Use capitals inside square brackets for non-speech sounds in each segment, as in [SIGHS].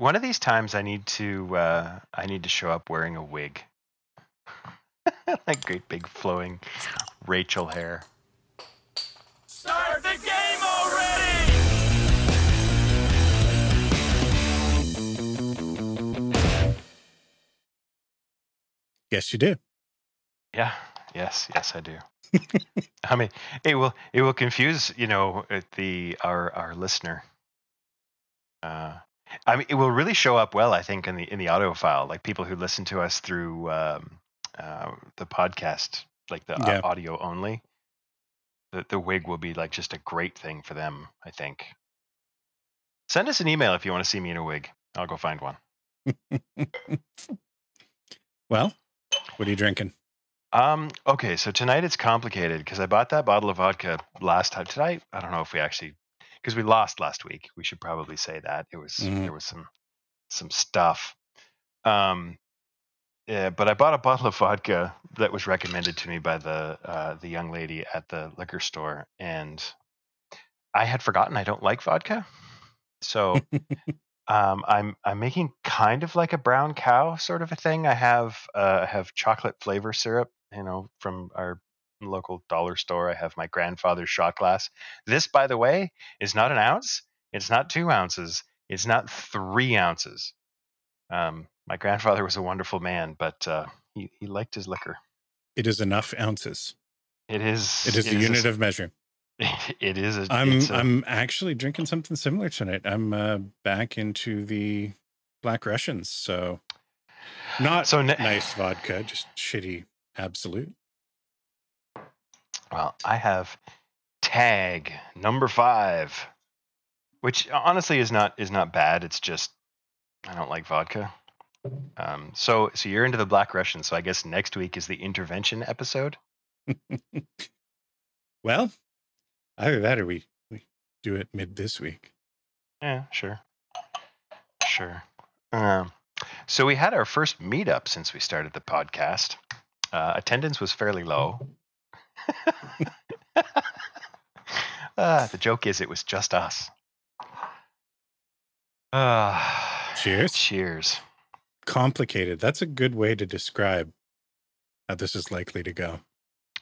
one of these times I need to uh, I need to show up wearing a wig, [LAUGHS] like great big flowing Rachel hair. Start the game already! Yes, you do. Yeah. Yes. Yes, I do. [LAUGHS] I mean, it will it will confuse you know uh, the our our listener. Uh, I mean, it will really show up well, I think, in the in the audio file, like people who listen to us through um, uh, the podcast, like the Yeah. uh, audio only. The the wig will be like just a great thing for them, I think. Send us an email if you want to see me in a wig. I'll go find one. [LAUGHS] Well, what are you drinking? Um. Okay. So tonight it's complicated because I bought that bottle of vodka last time. I? I don't know if we actually because we lost last week. We should probably say that it was Mhm. there was some some stuff. Um. Yeah, but I bought a bottle of vodka that was recommended to me by the uh, the young lady at the liquor store, and I had forgotten I don't like vodka. So [LAUGHS] um, I'm I'm making kind of like a brown cow sort of a thing. I have uh, I have chocolate flavor syrup, you know, from our local dollar store. I have my grandfather's shot glass. This, by the way, is not an ounce. It's not two ounces. It's not three ounces. Um, my grandfather was a wonderful man, but uh, he he liked his liquor. It is enough ounces. It is. It is a unit of measure. [LAUGHS] It is a. I'm a- I'm actually drinking something similar tonight. I'm uh, back into the Black Russians, so not So nice vodka, just shitty Absolut. Well, I have tag number five, which honestly is not is not bad. It's just I don't like vodka. Um, so so you're into the Black Russian. So I guess next week is the intervention episode. [LAUGHS] Well, either that or we we do it mid this week. Yeah, sure, sure. Um, so we had our first meetup since we started the podcast. Uh, attendance was fairly low. Uh, the joke is, it was just us. Uh, Cheers. Cheers. Complicated. That's a good way to describe how this is likely to go.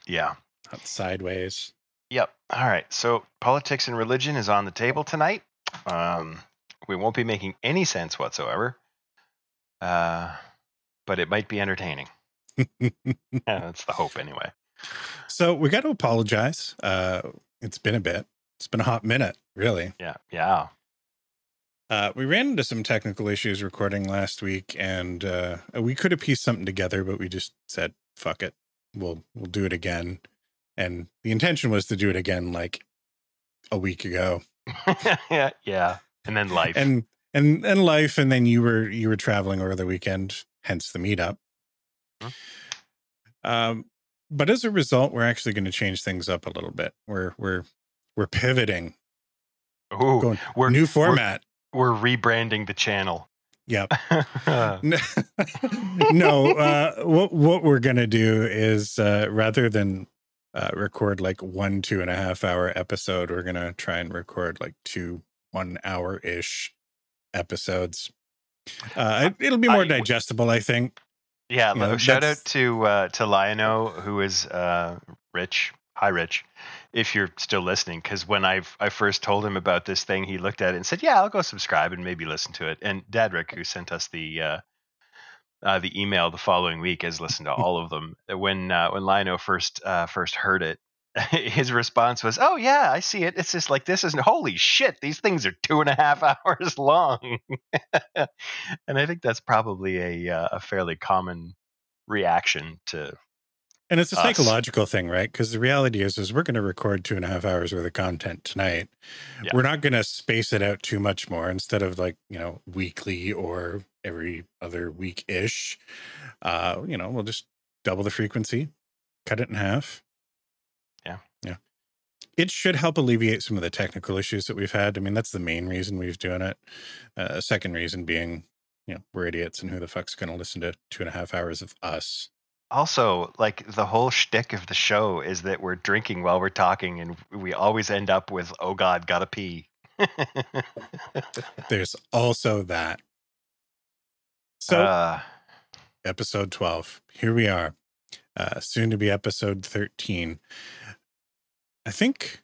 Yeah. Not sideways. Yep. All right. So politics and religion is on the table tonight. Um, we won't be making any sense whatsoever, uh, but it might be entertaining. Yeah, [LAUGHS] that's the hope, anyway. So we got to apologize. Uh, it's been a bit. It's been a hot minute, really. Yeah. Yeah. Uh, we ran into some technical issues recording last week, and uh, we could have pieced something together, but we just said, "Fuck it, we'll we'll do it again." And the intention was to do it again, like a week ago, yeah. [LAUGHS] Yeah. And then life. and and and life, and then you were you were traveling over the weekend, hence the meetup. Hmm. Um, but as a result, we're actually going to change things up a little bit. We're we're we're pivoting, Ooh, going we're new we're- format. We're, rebranding the channel. Yep. [LAUGHS] [LAUGHS] no, uh, what what we're gonna do is uh, rather than uh, record like one two and a half hour episode, we're gonna try and record like two one hour ish episodes. Uh, it, it'll be more I- digestible, I think. Yeah, You know, shout out to uh, to Lionel, who is uh, Rich. Hi, Rich. If you're still listening, because when I I first told him about this thing, he looked at it and said, "Yeah, I'll go subscribe and maybe listen to it." And Dadrick, who sent us the uh, uh, the email the following week, has listened to all of them. When uh, when Lionel first uh, first heard it, [LAUGHS] his response was, "Oh yeah, I see it. It's just like this isn't holy shit. These things are two and a half [LAUGHS] hours long." [LAUGHS] and I think that's probably a uh, a fairly common reaction to And it's a Us. psychological thing, right? Because the reality is, is we're going to record two and a half hours worth of content tonight. Yeah. We're not going to space it out too much more. Instead of like you know weekly or every other week ish, uh, you know, we'll just double the frequency, cut it in half. It should help alleviate some of the technical issues that we've had. I mean, that's the main reason we've doing it. Uh, second reason being, you know, we're idiots, and who the fuck's going to listen to two and a half hours of us? also like the whole shtick of the show is that we're drinking while we're talking, and we always end up with "Oh God, gotta pee." [LAUGHS] There's also that. So, uh, episode 12. Here we are. Uh, soon to be episode 13. I think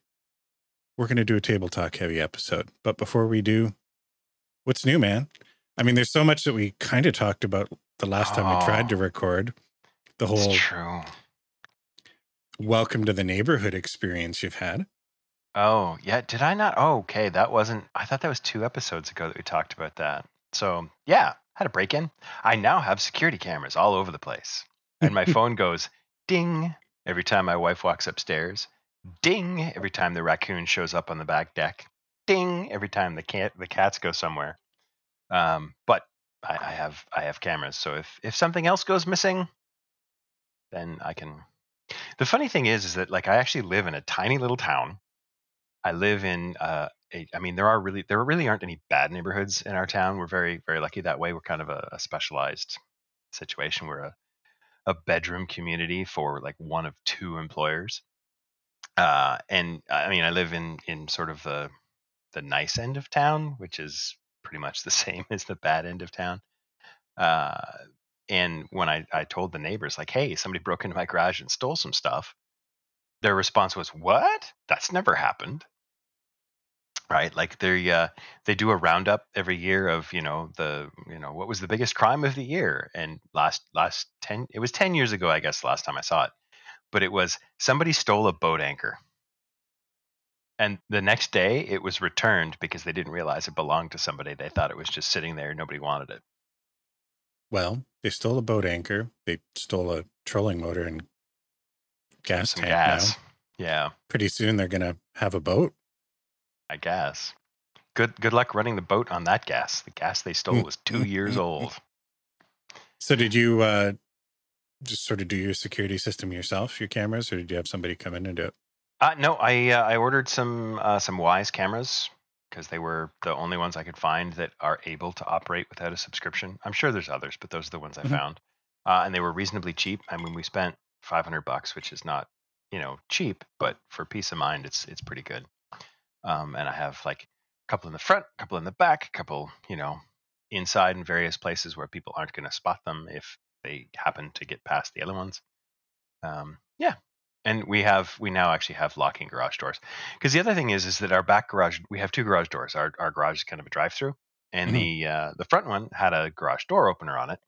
we're going to do a table talk heavy episode. But before we do, what's new, man? I mean, there's so much that we kind of talked about the last time we tried to Oh. record. The whole true. welcome to the neighborhood experience you've had. Oh, yeah. Did I not? Oh, okay. That wasn't. I thought that was two episodes ago that we talked about that. So, yeah, had a break in. I now have security cameras all over the place. And my [LAUGHS] phone goes ding every time my wife walks upstairs, ding every time the raccoon shows up on the back deck, ding every time the cat the cats go somewhere. Um, but I, I have I have cameras, so if if something else goes missing, then I can. The funny thing is, is that like I actually live in a tiny little town. I live in uh, a, I mean, there are really there really aren't any bad neighborhoods in our town. We're very very lucky that way. We're kind of a, a specialized situation. We're a a bedroom community for like one of two employers. Uh, and I mean, I live in in sort of the the nice end of town, which is pretty much the [LAUGHS] same as the bad end of town. Uh, and when I, I told the neighbors, like, hey, somebody broke into my garage and stole some stuff, their response was, what? That's never happened. Right? Like they uh, they do a roundup every year of you know the you know what was the biggest crime of the year, and last last ten it was ten years ago I guess last time I saw it, but it was somebody stole a boat anchor, and the next day it was returned because they didn't realize it belonged to somebody. They thought it was just sitting there, nobody wanted it. Well, they stole a boat anchor. They stole a trolling motor and gas Some tank gas. now. Yeah. Pretty soon they're going to have a boat. I guess. Good good luck running the boat on that gas. The gas they stole was two years [LAUGHS] old. So did you uh, just sort of do your security system yourself, your cameras, or did you have somebody come in and do it? Uh, no, I uh, I ordered some uh, some Wyze cameras because they were the only ones I could find that are able to operate without a subscription. I'm sure there's others, but those are the ones I Mhm. found, uh, and they were reasonably cheap. I mean, we spent 500 bucks, which is not you know cheap, but for peace of mind, it's it's pretty good. Um, and I have like a couple in the front, a couple in the back, a couple you know inside in various places where people aren't going to spot them if they happen to get past the other ones. Um, yeah, and we have we now actually have locking garage doors because the other thing is is that our back garage we have two garage doors. Our our garage is kind of a drive through, and Mhm. the uh, the front one had a garage door opener on it.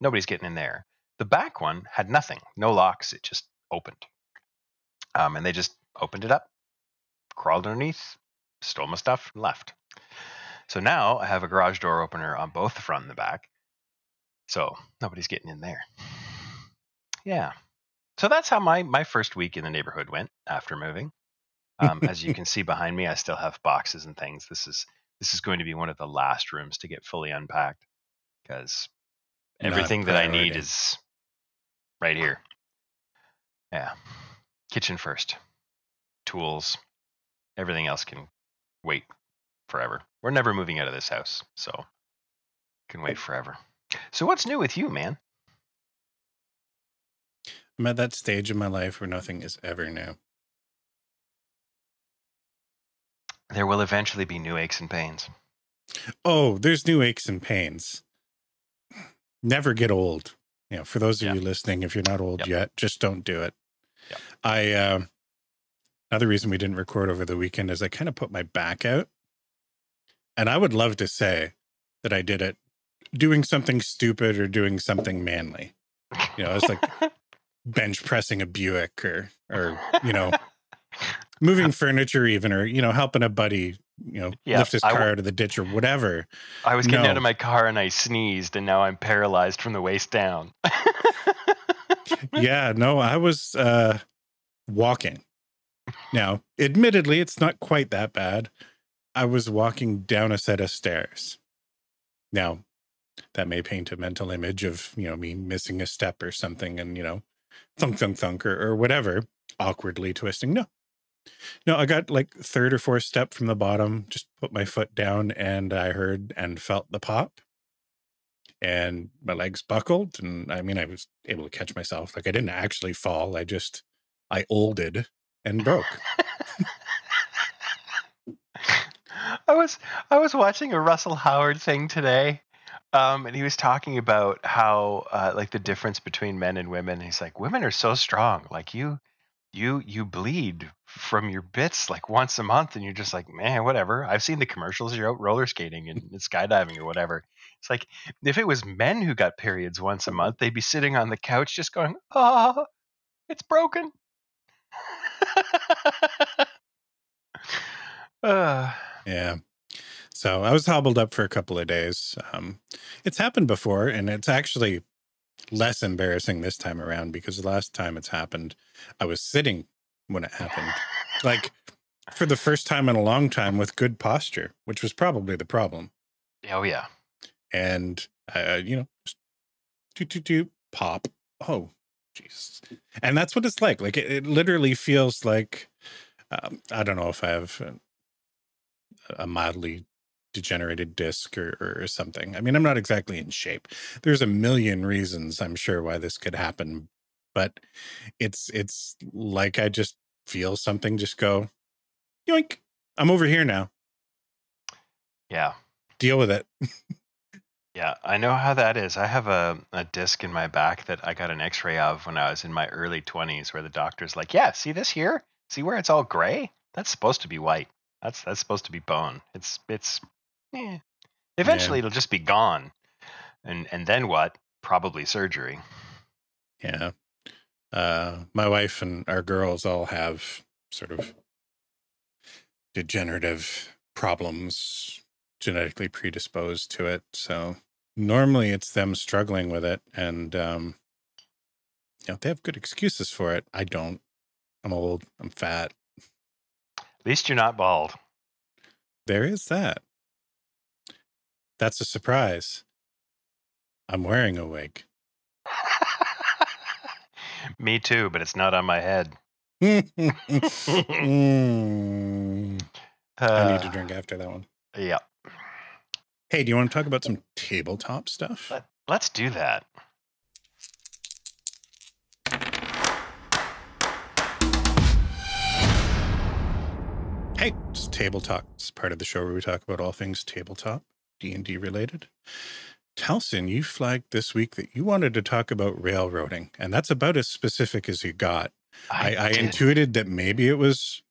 Nobody's getting in there. The back one had nothing, no locks. It just opened, um, and they just opened it up, crawled underneath, stole my stuff, and left. So now I have a garage door opener on both the front and the back. So nobody's getting in there. Yeah. So that's how my, my first week in the neighborhood went after moving. Um, as you [LAUGHS] can see behind me, I still have boxes and things. This is this is going to be one of the last rooms to get fully unpacked because everything that I need is right here. Yeah. Kitchen first. Tools. Everything else can wait forever. We're never moving out of this house, so can wait forever. So what's new with you, man? I'm at that stage in my life where nothing is ever new. There will eventually be new aches and pains. Oh, there's new aches and pains. Never get old. You know, for those of Yeah. you listening, if you're not old Yep. yet, just don't do it. Yep. I um another reason we didn't record over the weekend is I kind of put my back out. And I would love to say that I did it doing something stupid or doing something manly. You know, it's like [LAUGHS] bench pressing a Buick or or you know, [LAUGHS] moving furniture even or you know, helping a buddy, you know, Yeah, lift his car w- out of the ditch or whatever. I was getting out of my car and I sneezed, and now I'm paralyzed from the waist down. [LAUGHS] yeah, no, I was uh walking. Now, admittedly, it's not quite that bad. I was walking down a set of stairs. Now, that may paint a mental image of, you know, me missing a step or something and, you know, thunk thunk thunk or, or whatever, awkwardly twisting. No. No, I got like third or fourth step from the bottom, just put my foot down and I heard and felt the pop. And my legs buckled. And I mean, I was able to catch myself. Like I didn't actually fall. I just, I olded and broke. [LAUGHS] I was I was watching a Russell Howard thing today. Um, and he was talking about how uh, like the difference between men and women. He's like, women are so strong. Like you, you, you bleed from your bits like once a month, and you're just like, man, whatever. I've seen the commercials. You're out roller skating and skydiving or whatever. It's like if it was men who got periods once a month, they'd be sitting on the couch just going, ah, it's broken. uh, [LAUGHS] Yeah. So I was hobbled up for a couple of days. Um, it's happened before, and it's actually less embarrassing this time around because the last time it's happened, I was sitting when it happened. like for the first time in a long time with good posture, which was probably the problem. oh yeah. And, uh, you know, toot, toot, toot, pop. Oh, Jesus. And that's what it's like. Like it, it literally feels like, um, I don't know if I have a, a mildly degenerated disc or, or something. I mean, I'm not exactly in shape. There's a million reasons I'm sure why this could happen, but it's it's like I just feel something just go yoink. I'm over here now. Yeah. Deal with it. [LAUGHS] Yeah, I know how that is. I have a, a disc in my back that I got an x ray of when I was in my early 20s, where the doctor's like, Yeah, see this here? See where it's all gray? That's supposed to be white. That's that's supposed to be bone. It's it's eh. eventually it'll just be gone. And and then what? Probably surgery. Yeah. Uh, my wife and our girls all have sort of degenerative problems, genetically predisposed to it. So normally it's them struggling with it. And, um, you know, they have good excuses for it. I don't. I'm old. I'm fat. At least you're not bald. There is that. That's a surprise. I'm wearing a wig. [LAUGHS] Me too, but it's not on my head. [LAUGHS] Mm. I need to Uh, drink after that one. Yeah. Hey, do you want to talk about some tabletop stuff? Let, let's do that. Hey, it's Table Talk. It's part of the show where we talk about all things tabletop, D and D related. Telson, you flagged this week that you wanted to talk about railroading, and that's about as specific as you got. I, I did. intuited that maybe it was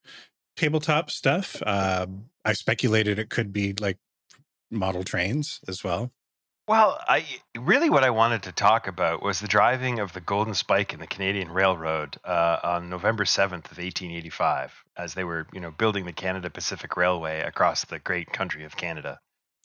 tabletop stuff. Uh, I speculated it could be like model trains as well. Well, I really what I wanted to talk about was the driving of the Golden Spike in the Canadian Railroad uh, on November seventh of eighteen eighty five, as they were, you know, building the Canada Pacific Railway across the great country of Canada.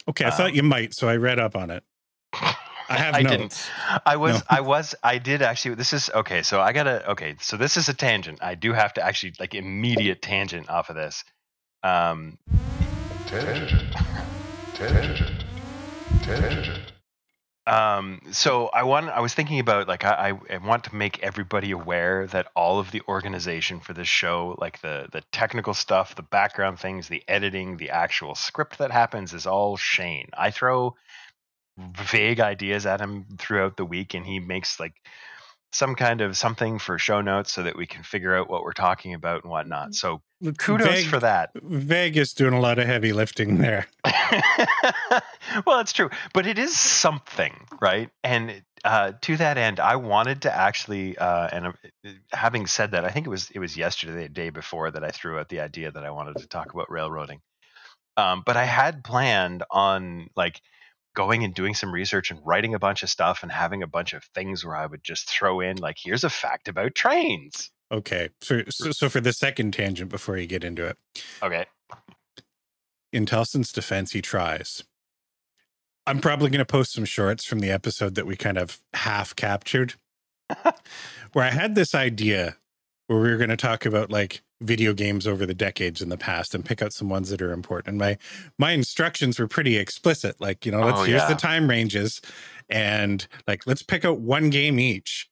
Okay, I thought Um, you might, so I read up on it. I have I notes. didn't. I was, No. I was, I did actually. This is okay. So I gotta. Okay, so this is a tangent. I do have to actually like immediate tangent off of this. Um, Tangent. Tangent. Tangent. Um, so I want. I was thinking about like I, I, want to make everybody aware that all of the organization for this show, like the the technical stuff, the background things, the editing, the actual script that happens, is all Shane. I throw vague ideas at him throughout the week, and he makes like some kind of something for show notes so that we can figure out what we're talking about and whatnot. So kudos for that. Vegas doing a lot of heavy lifting there. [LAUGHS] well, it's true, but it is something, right? And uh, to that end, I wanted to actually, uh, and uh, having said that, I think it was it was yesterday, the day before, that I threw out the idea that I wanted to talk about railroading. Um, but I had planned on like going and doing some research and writing a bunch of stuff and having a bunch of things where I would just throw in like, here's a fact about trains. Okay, so, so so for the second tangent before you get into it, Okay. in Telson's defense, he tries. I'm probably going to post some shorts from the episode that we kind of half captured, [LAUGHS] where I had this idea where we were going to talk about like video games over the decades in the past and pick out some ones that are important. And my my instructions were pretty explicit, like you know, let's Oh, here's the time ranges, and like let's pick out one game each.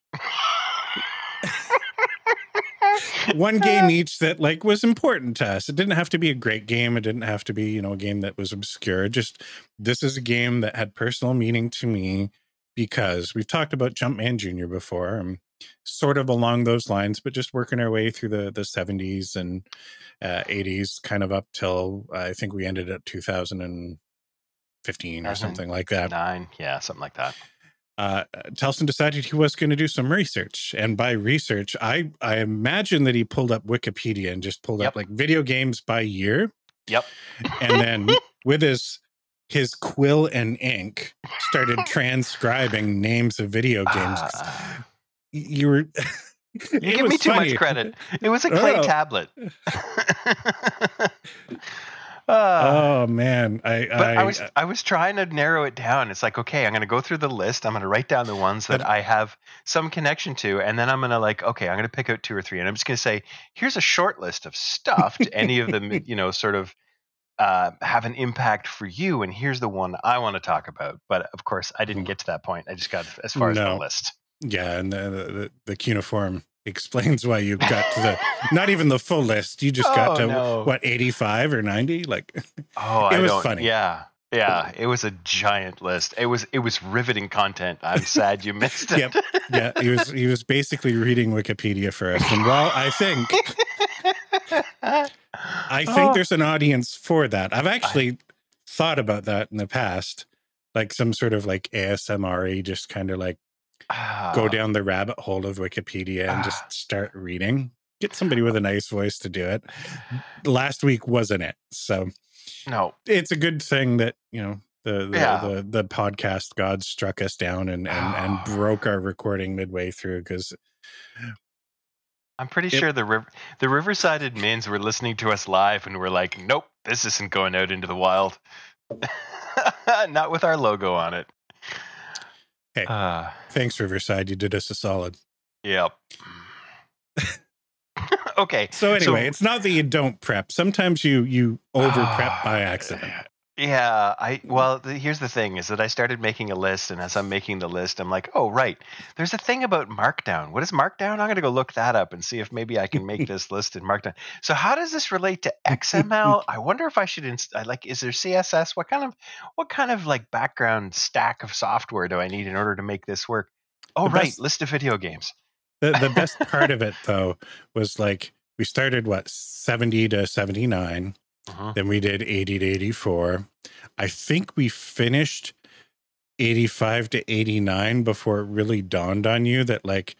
one game [LAUGHS] each that like was important to us. It didn't have to be a great game. It didn't have to be, you know, a game that was obscure. Just this is a game that had personal meaning to me because we've talked about Jumpman Jr. before and sort of along those lines, but just working our way through the the 70s and uh, 80s, kind of up till I think we ended at 2015 or something like that. Nine, yeah, something like that. uh, Telson decided he was going to do some research, and by research, I I imagine that he pulled up Wikipedia and just pulled Yep. up like video games by year, Yep. and then [LAUGHS] with his his quill and ink started transcribing names of video games. Y- you were [LAUGHS] you give me too much credit. It was a clay Oh. tablet. [LAUGHS] Ah. Oh man, I But I, I, was I was trying to narrow it down. It's like, okay, I'm going to go through the list. I'm going to write down the ones that I have some connection to, and then I'm going to like, okay, I'm going to pick out two or three, and I'm just going to say, here's a short list of stuff. Do any of them, [LAUGHS] you know, sort of uh, have an impact for you, and here's the one I want to talk about. But of course, I didn't get to that point. I just got as far as the list. Yeah, and the, the the cuneiform [LAUGHS] explains why you got to the [LAUGHS] not even the full list. You just got Oh, to no. what 85 or 90 like Oh, [LAUGHS] It I was don't. funny. Yeah, yeah. It was a giant list. It was it was riveting content. I'm sad you missed it. Yep. yeah, he was he was basically reading Wikipedia for us. And while I think I think Oh. there's an audience for that. I've actually thought about that in the past. Like some sort of like ASMR, just kind of like go Ah. down the rabbit hole of Wikipedia and Ah. just start reading. Get somebody with a nice voice to do it. Last week wasn't it. So No, it's a good thing that, you know, the the, Yeah. the, the podcast gods struck us down and, and, and [SIGHS] broke our recording midway through because I'm pretty Yep. sure the river, the Riverside admins were listening to us live and were like, "Nope, this isn't going out into the wild. [LAUGHS] Not with our logo on it." Hey. Uh, thanks, Riverside. You did us a solid. yep. [LAUGHS] okay. So anyway, So- it's not that you don't prep. Sometimes you you over prep by Ah, accident. Yeah, I well, the, here's the thing: is that I started making a list, and as I'm making the list, I'm like, oh right, there's a thing about Markdown. What is Markdown? I'm gonna go look that up and see if maybe I can make [LAUGHS] this list in Markdown. So how does this relate to XML? I wonder if I should inst- I like. Is there CSS? What kind of what kind of like background stack of software do I need in order to make this work? Oh The right, best- list of video games. The the best [LAUGHS] part of it though was like we started what 70 to 79, Mhm. then we did 80 to 84. I think we finished 85 to 89 before it really dawned on you that like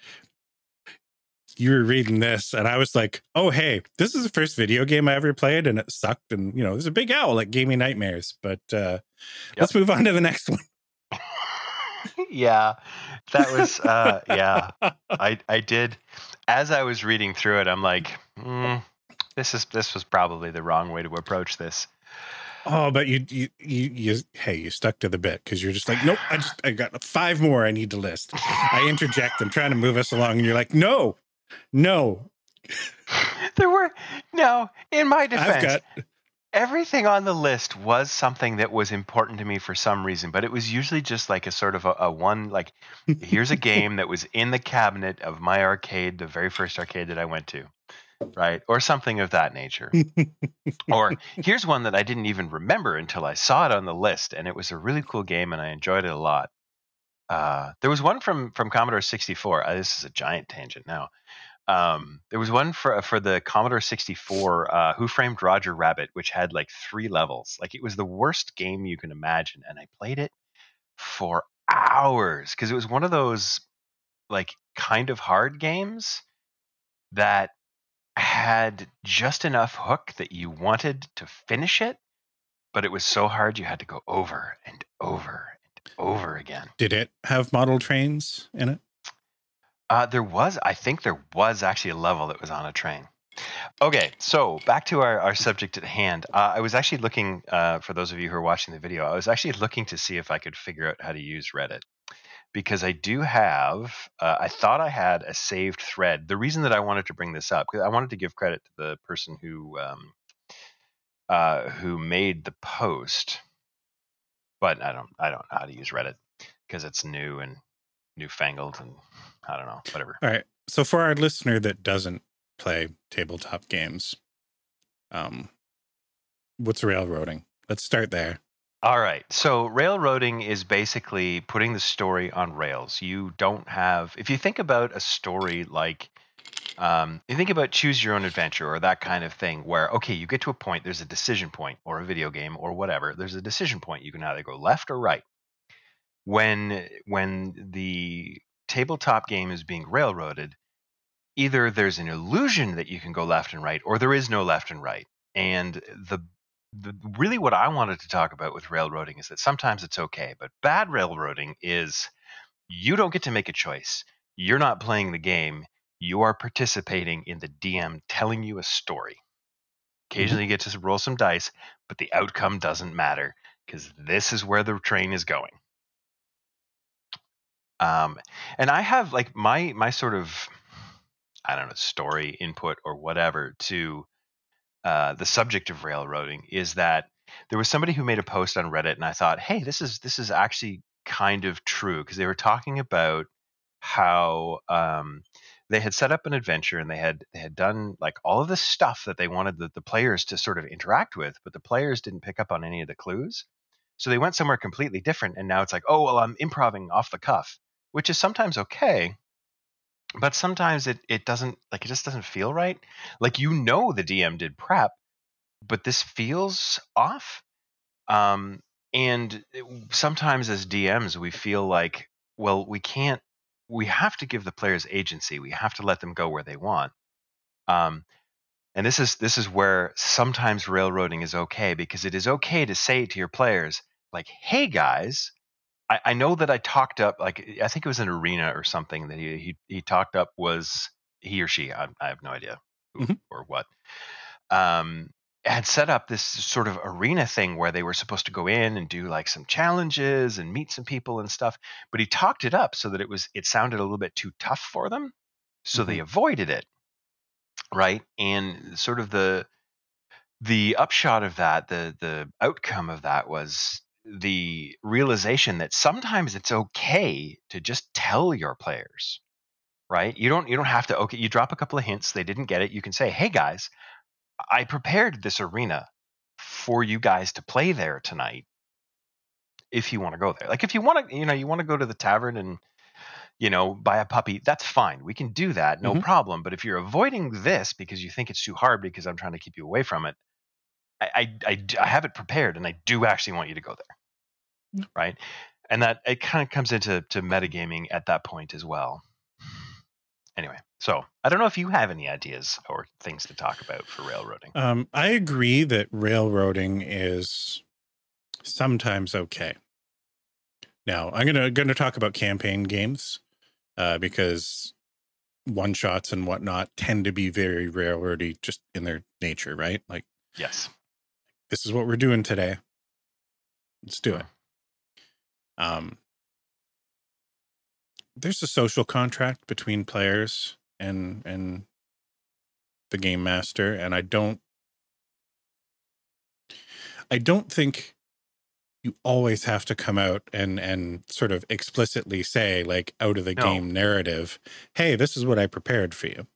you were reading this and I was like, "Oh, hey, this is the first video game I ever played and it sucked and you know, it was a big owl like gave me nightmares." But uh let's move on to the next one. [LAUGHS] yeah, that was uh, yeah. [LAUGHS] I I did as I was reading through it. I'm like, mm, this is this was probably the wrong way to approach this. Oh, but you, you, you, you, hey, you stuck to the bit because you're just like, nope, I just, I got five more I need to list. I interject, I'm trying to move us along, and you're like, no, no, [LAUGHS] there were no. In my I've defense, got, everything on the list was something that was important to me for some reason, but it was usually just like a sort of a, a one like, here's a [LAUGHS] game that was in the cabinet of my arcade, the very first arcade that I went to, right, or something of that nature. [LAUGHS] or here's one that I didn't even remember until I saw it on the list, and it was a really cool game, and I enjoyed it a lot. Uh, there was one from from Commodore 64. Uh, this is a giant tangent now. Um, there was one for for the Commodore 64, uh, Who Framed Roger Rabbit, which had like three levels. Like it was the worst game you can imagine, and I played it for hours because it was one of those like kind of hard games that had just enough hook that you wanted to finish it, but it was so hard you had to go over and over and over again. did it have model trains in it? Uh, there was, I think there was actually a level that was on a train. Okay, so back to our, our subject at hand. Uh, I was actually looking, uh, for those of you who are watching the video, I was actually looking to see if I could figure out how to use Reddit. Because I do have, uh, I thought I had a saved thread. The reason that I wanted to bring this up, because I wanted to give credit to the person who um, uh, who made the post, but I don't, I don't know how to use Reddit because it's new and newfangled and I don't know, whatever. All right. So for our listener that doesn't play tabletop games, um, what's railroading? Let's start there. All right. So railroading is basically putting the story on rails. You don't have if you think about a story like Um, you think about choose your own adventure or that kind of thing, where okay, you get to a point, there's a decision point, or a video game, or whatever. There's a decision point. You can either go left or right. When when the tabletop game is being railroaded, either there's an illusion that you can go left and right, or there is no left and right. And the the, really what I wanted to talk about with railroading is that sometimes it's okay, but bad railroading is you don't get to make a choice. You're not playing the game. You are participating in the DM telling you a story. Occasionally you get to roll some dice, but the outcome doesn't matter because this is where the train is going. Um, and I have like my my sort of I don't know story input or whatever to uh, the subject of railroading is that there was somebody who made a post on Reddit, and I thought, hey, this is this is actually kind of true because they were talking about how um, they had set up an adventure and they had they had done like all of the stuff that they wanted the, the players to sort of interact with, but the players didn't pick up on any of the clues. So they went somewhere completely different, and now it's like, oh well, I'm improvising off the cuff, which is sometimes okay, but sometimes it it doesn't like it just doesn't feel right. Like you know the DM did prep, but this feels off. Um, and sometimes as DMs we feel like, well, we can't. We have to give the players agency. We have to let them go where they want. Um, and this is this is where sometimes railroading is okay because it is okay to say to your players like, "Hey guys, I, I know that I talked up like I think it was an arena or something that he he, he talked up was he or she I, I have no idea who Mhm. or what um had set up this sort of arena thing where they were supposed to go in and do like some challenges and meet some people and stuff but he talked it up so that it was it sounded a little bit too tough for them so they avoided it right and sort of the the upshot of that the the outcome of that was the realization that sometimes it's okay to just tell your players right you don't you don't have to okay you drop a couple of hints they didn't get it you can say hey guys i prepared this arena for you guys to play there tonight if you want to go there like if you want to you know you want to go to the tavern and you know buy a puppy that's fine we can do that no Mhm. problem but if you're avoiding this because you think it's too hard because i'm trying to keep you away from it i i i have it prepared and I do actually want you to go there. Right. And that it kind of comes into to metagaming at that point as well. Anyway, so I don't know if you have any ideas or things to talk about for railroading. Um, I agree that railroading is sometimes okay. Now, I'm gonna gonna talk about campaign games uh, because one shots and whatnot tend to be very railroady just in their nature, right? Like Yes. this is what we're doing today. Let's do it. Um, there's a social contract between players and and the game master, and I don't I don't think you always have to come out and and sort of explicitly say like out of the No. game narrative, hey, this is what I prepared for you.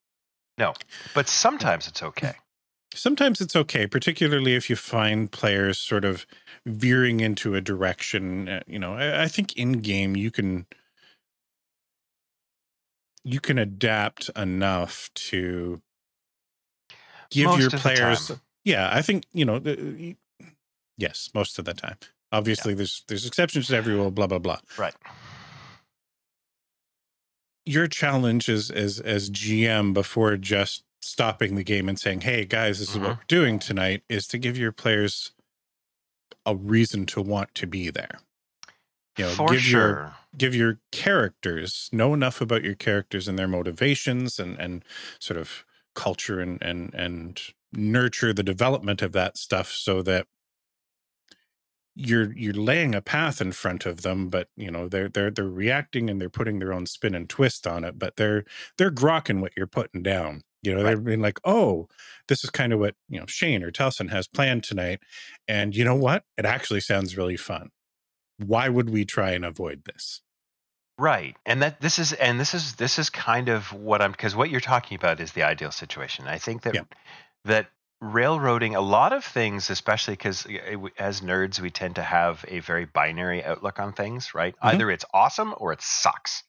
No, but sometimes it's okay. Sometimes it's okay particularly if you find players sort of veering into a direction uh, you know i, I think in game you can you can adapt enough to give Most your players yeah i think you know the- yes most of the time. Obviously there's there's exceptions to every rule blah blah blah. Right. your challenge is as as GM before just stopping the game and saying, "Hey guys, this is what Mhm. we're doing tonight," is to give your players a reason to want to be there. You know, for give your give your characters know enough about your characters and their motivations and and sort of culture and and and nurture the development of that stuff so that you're you're laying a path in front of them but you know they're they're they're reacting and they're putting their own spin and twist on it but they're they're grokking what you're putting down you know they've been like oh this is kind of what you know shane or telson has planned tonight and you know what it actually sounds really fun why would we try and avoid this Right. And that this is and this is this is kind of what I'm because what you're talking about is the ideal situation. I think that Yeah. that railroading a lot of things especially because as nerds we tend to have a very binary outlook on things right Mhm. either it's awesome or it sucks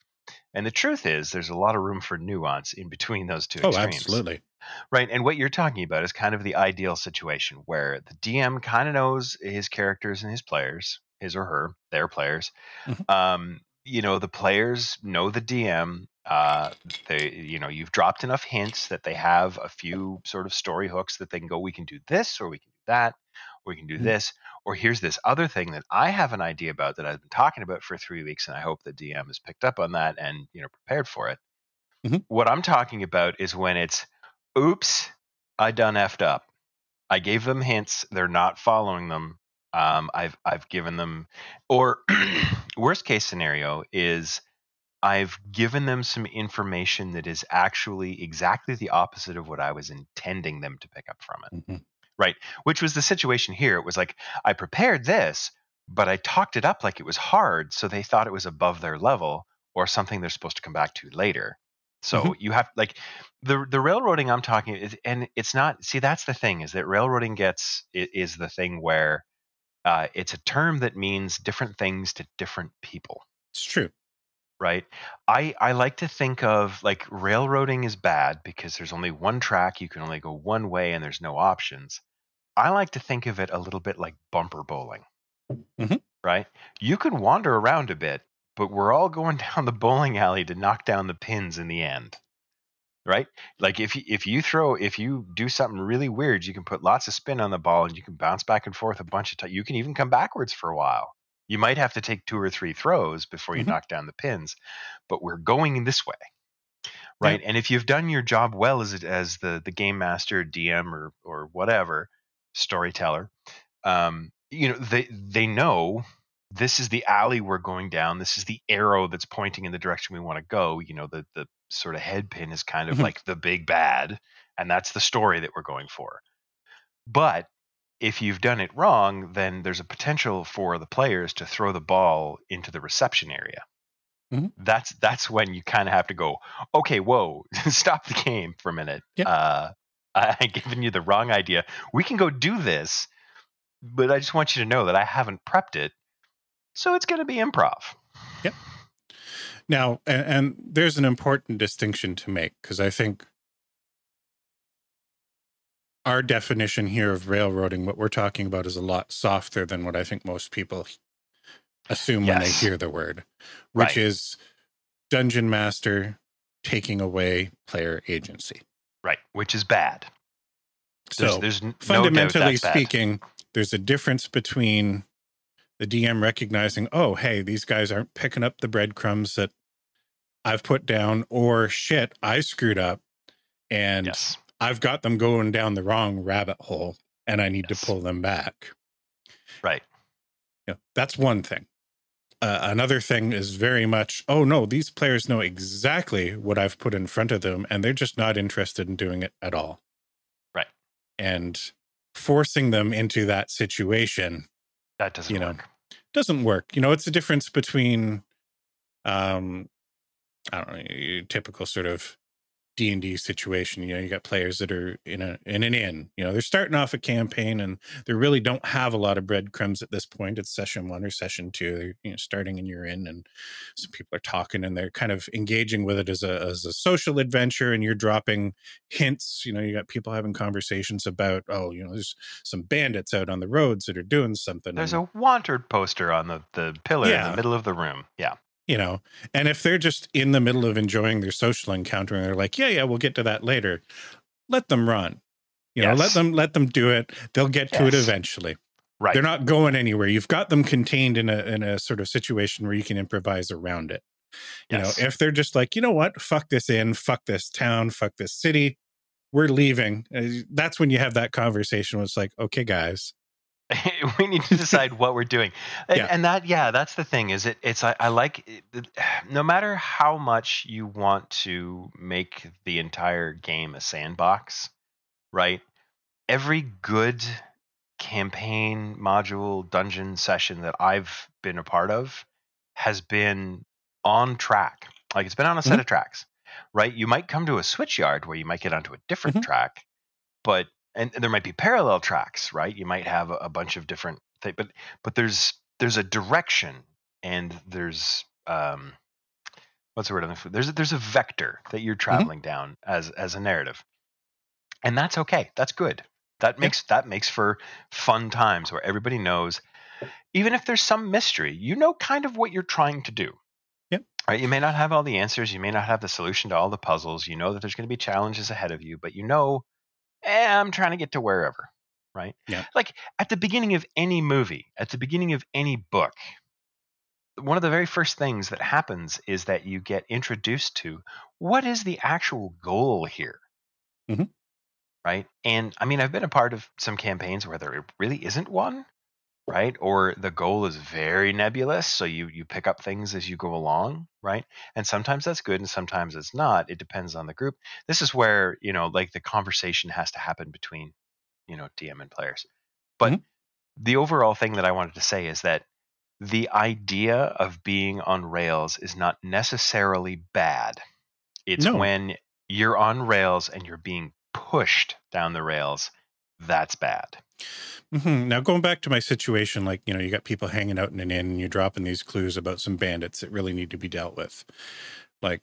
And the truth is, there's a lot of room for nuance in between those two Oh, extremes. absolutely. Right. And what you're talking about is kind of the ideal situation where the DM kind of knows his characters and his players, his or her, their players. Mhm. Um, you know, the players know the DM. Uh, they, you know, you've dropped enough hints that they have a few sort of story hooks that they can go, we can do this or we can that, or we can do Mhm. this, or here's this other thing that I have an idea about that I've been talking about for three weeks, and I hope the DM has picked up on that and you know prepared for it. Mhm. What I'm talking about is when it's oops, I done effed up. I gave them hints. They're not following them. Um, I've I've given them, or [CLEARS THROAT] worst case scenario is I've given them some information that is actually exactly the opposite of what I was intending them to pick up from it. Mhm. Which was the situation here. It was like I prepared this, but I talked it up like it was hard, so they thought it was above their level or something they're supposed to come back to later. So you have like the the railroading I'm talking is, and it's not. See, that's the thing is that railroading gets is the thing where uh, it's a term that means different things to different people It's true. Right? I i like to think of like railroading is bad because there's only one track you can only go one way and there's no options. I like to think of it a little bit like bumper bowling. Mhm. right? You can wander around a bit but we're all going [LAUGHS] down the bowling alley to knock down the pins in the end. Right? Like if you, if you throw if you do something really weird you can put lots of spin on the ball and you can bounce back and forth a bunch of times you can even come backwards for a while you might have to take two or three throws before you Mhm. knock down the pins but we're going this way right and if you've done your job well as it- as the the game master dm or or whatever storyteller um you know they they know this is the alley we're going down this is the arrow that's pointing in the direction we want to go you know the the sort of head pin is kind of Mhm. like the big bad and that's the story that we're going for but if you've done it wrong then there's a potential for the players to throw the ball into the reception area Mhm. that's that's when you kind of have to go okay whoa [LAUGHS] stop the game for a minute Yeah. uh [LAUGHS] i've given you the wrong idea we can go do this but i just want you to know that i haven't prepped it so it's going to be improv Yep. Now, and, and there's an important distinction to make because I think our definition here of railroading, what we're talking about, is a lot softer than what I think most people assume when they hear the word, which Right. is dungeon master taking away player agency. right which is bad there's, So, there's n- no fundamentally bad. speaking, there's a difference between the DM recognizing, oh, hey, these guys aren't picking up the breadcrumbs that I've put down, or shit, I screwed up and yes I've got them going down the wrong rabbit hole and I need Yes. to pull them back. right Yeah, that's one thing. Uh, another thing is very much, oh no, these players know exactly what I've put in front of them and they're just not interested in doing it at all. Right. And forcing them into that situation that doesn't you know, work doesn't work. You know, it's a difference between, um, I don't know, typical sort of D and D situation. You know, you got players that are in a in an inn. You know, they're starting off a campaign and they really don't have a lot of breadcrumbs at this point. It's session one or session two. They're you know starting in your inn, and some people are talking and they're kind of engaging with it as a as a social adventure. And you're dropping hints. You know, you got people having conversations about, oh, you know, there's some bandits out on the roads that are doing something. there's and- a wanted poster on the the pillar in the middle of the room yeah you know and if they're just in the middle of enjoying their social encounter and they're like yeah yeah we'll get to that later let them run you know let them let them do it. They'll get to it eventually. Right. they're not going anywhere. You've got them contained in a in a sort of situation where you can improvise around it. You Yes. know if they're just like you know what? Fuck this in fuck this town fuck this city. We're leaving. Uh, that's when you have that conversation where it's like okay guys [LAUGHS] we need to decide what we're doing and, Yeah. and that yeah that's the thing is it it's i, I like it, no matter how much you want to make the entire game a sandbox right every good campaign module dungeon session that i've been a part of has been on track like it's been on a set Mhm. of tracks right you might come to a switch yard where you might get onto a different Mhm. track but and there might be parallel tracks right you might have a, a bunch of different things but but there's there's a direction and there's um what's the word I'm looking? There's a, there's a vector that you're traveling down as as a narrative, and that's okay. That's good. That makes that makes for fun times where everybody knows, even if there's some mystery, you know kind of what you're trying to do. Yep. Right. You may not have all the answers. You may not have the solution to all the puzzles. You know that there's going to be challenges ahead of you, but you know, eh, I'm trying to get to wherever. Right. Yeah. Like at the beginning of any movie, at the beginning of any book, one of the very first things that happens is that you get introduced to what is the actual goal here Mhm. right and i mean i've been a part of some campaigns where there really isn't one right or the goal is very nebulous so you you pick up things as you go along right and sometimes that's good and sometimes it's not it depends on the group this is where you know like the conversation has to happen between you know dm and players but Mhm. the overall thing that i wanted to say is that the idea of being on rails is not necessarily bad. It's No. when you're on rails and you're being pushed down the rails that's bad. hmm Now, going back to my situation, like, you know, you got people hanging out in an inn and you're dropping these clues about some bandits that really need to be dealt with. Like,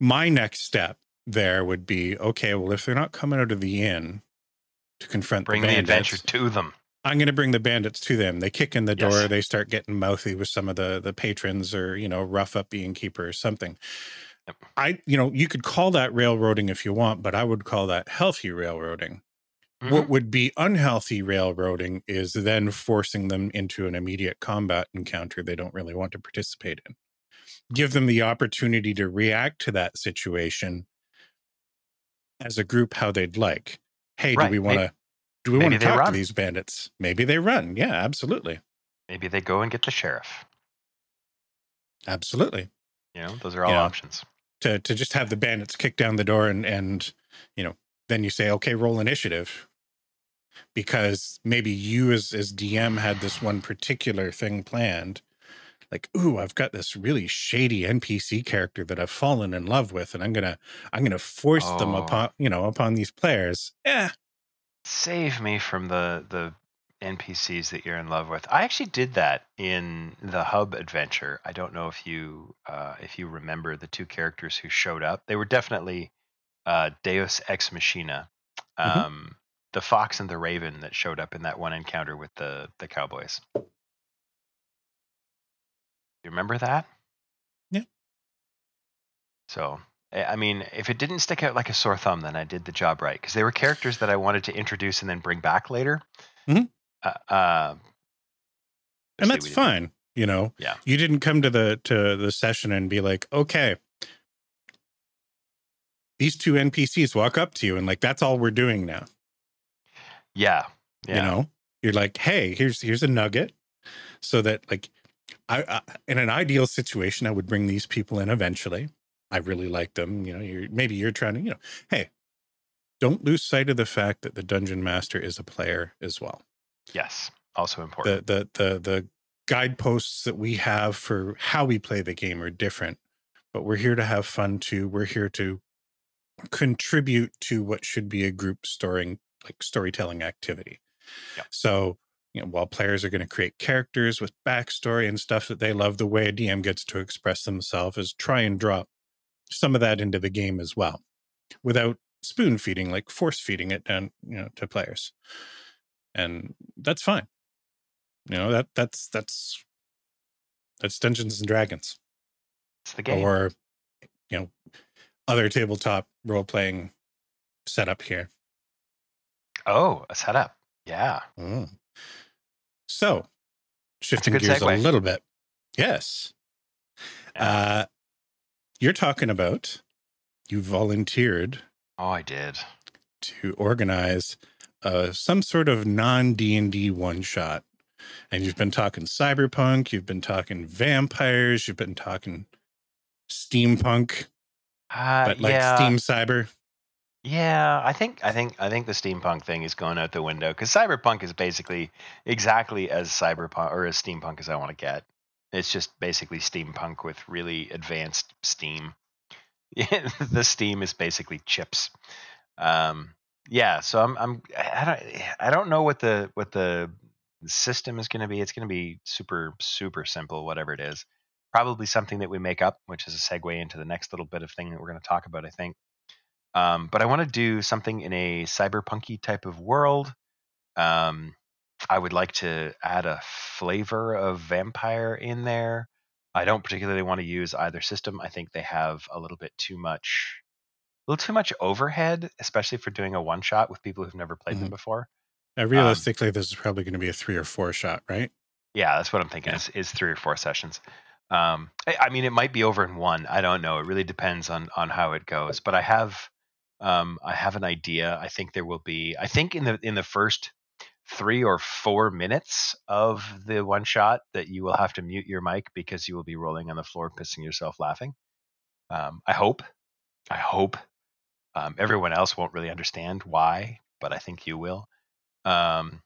my next step there would be okay, well, if they're not coming out of the inn to confront Bring the the bandits, adventure to them. I'm going to bring the bandits to them. They kick in the door. Yes. They start getting mouthy with some of the the patrons, or you know, rough up the innkeeper or something. Yep. I, you know, you could call that railroading if you want, but I would call that healthy railroading. Mhm. What would be unhealthy railroading is then forcing them into an immediate combat encounter they don't really want to participate in. Give them the opportunity to react to that situation as a group how they'd like. Hey, Right, do we want to do we want to talk run. to these bandits? Maybe they run. Yeah, absolutely. Maybe they go and get the sheriff. Absolutely. You know, those are all options. To to just have the bandits kick down the door and and you know, then you say, okay, roll initiative. Because maybe you as as DM had this one particular thing planned. Like, ooh, I've got this really shady NPC character that I've fallen in love with, and I'm gonna I'm gonna force them Oh. upon you know upon these players. Yeah. Save me from the the NPCs that you're in love with. I actually did that in the Hub adventure. I don't know if you uh, if you remember the two characters who showed up. They were definitely uh, Deus Ex Machina, Mhm. um, the fox and the raven that showed up in that one encounter with the the cowboys. You remember that? Yeah. So, I I mean, if it didn't stick out like a sore thumb, then I did the job right because they were characters that I wanted to introduce and then bring back later. Mhm. Uh, uh, and that's fine you know Yeah. you didn't come to the to the session and be like okay these two npcs walk up to you and like that's all we're doing now Yeah. Yeah. you know you're like hey here's here's a nugget so that like I, I in an ideal situation i would bring these people in eventually i really like them you know you're maybe you're trying to you know hey don't lose sight of the fact that the dungeon master is a player as well Yes. Also important. the the the the guideposts that we have for how we play the game are different but we're here to have fun too we're here to contribute to what should be a group storing like storytelling activity Yep. so you know while players are going to create characters with backstory and stuff that they love the way a dm gets to express themselves is try and drop some of that into the game as well without spoon feeding like force feeding it down you know to players and that's fine you know that that's that's that's Dungeons and Dragons it's the game. or you know other tabletop role playing setup here. Oh, a setup. Yeah. Oh. So shifting good gears a little bit. Yes. Uh you're talking about you volunteered oh, I did. to organize uh, some sort of non D and D one shot, and you've been talking cyberpunk, you've been talking vampires, you've been talking steampunk, Uh, but like yeah. steam cyber. Yeah, I think I think I think the steampunk thing is going out the window because cyberpunk is basically exactly as cyberpunk or as steampunk as I want to get. It's just basically steampunk with really advanced steam. [LAUGHS] the steam is basically chips. Um, yeah, so I'm I'm I don't I don't know what the what the system is going to be. It's going to be super super simple, whatever it is. probably something that we make up, which is a segue into the next little bit of thing that we're going to talk about, I think. Um, but I want to do something in a cyberpunky type of world. Um, I would like to add a flavor of vampire in there. I don't particularly want to use either system. I think they have a little bit too much, a little too much overhead, especially for doing a one shot with people who've never played them Mhm. before. Now, realistically, this is probably going to be a three or four shot, right? Yeah, that's what I'm thinking. Yeah. Is, is three or four sessions. Um, I, I mean, it might be over in one. I don't know. It really depends on on how it goes. But I have, um, I have an idea. I think there will be. I think in the in the first three or four minutes of the one shot that you will have to mute your mic because you will be rolling on the floor, pissing yourself laughing. Um, I hope. I hope. Um, everyone else won't really understand why, but I think you will. Um,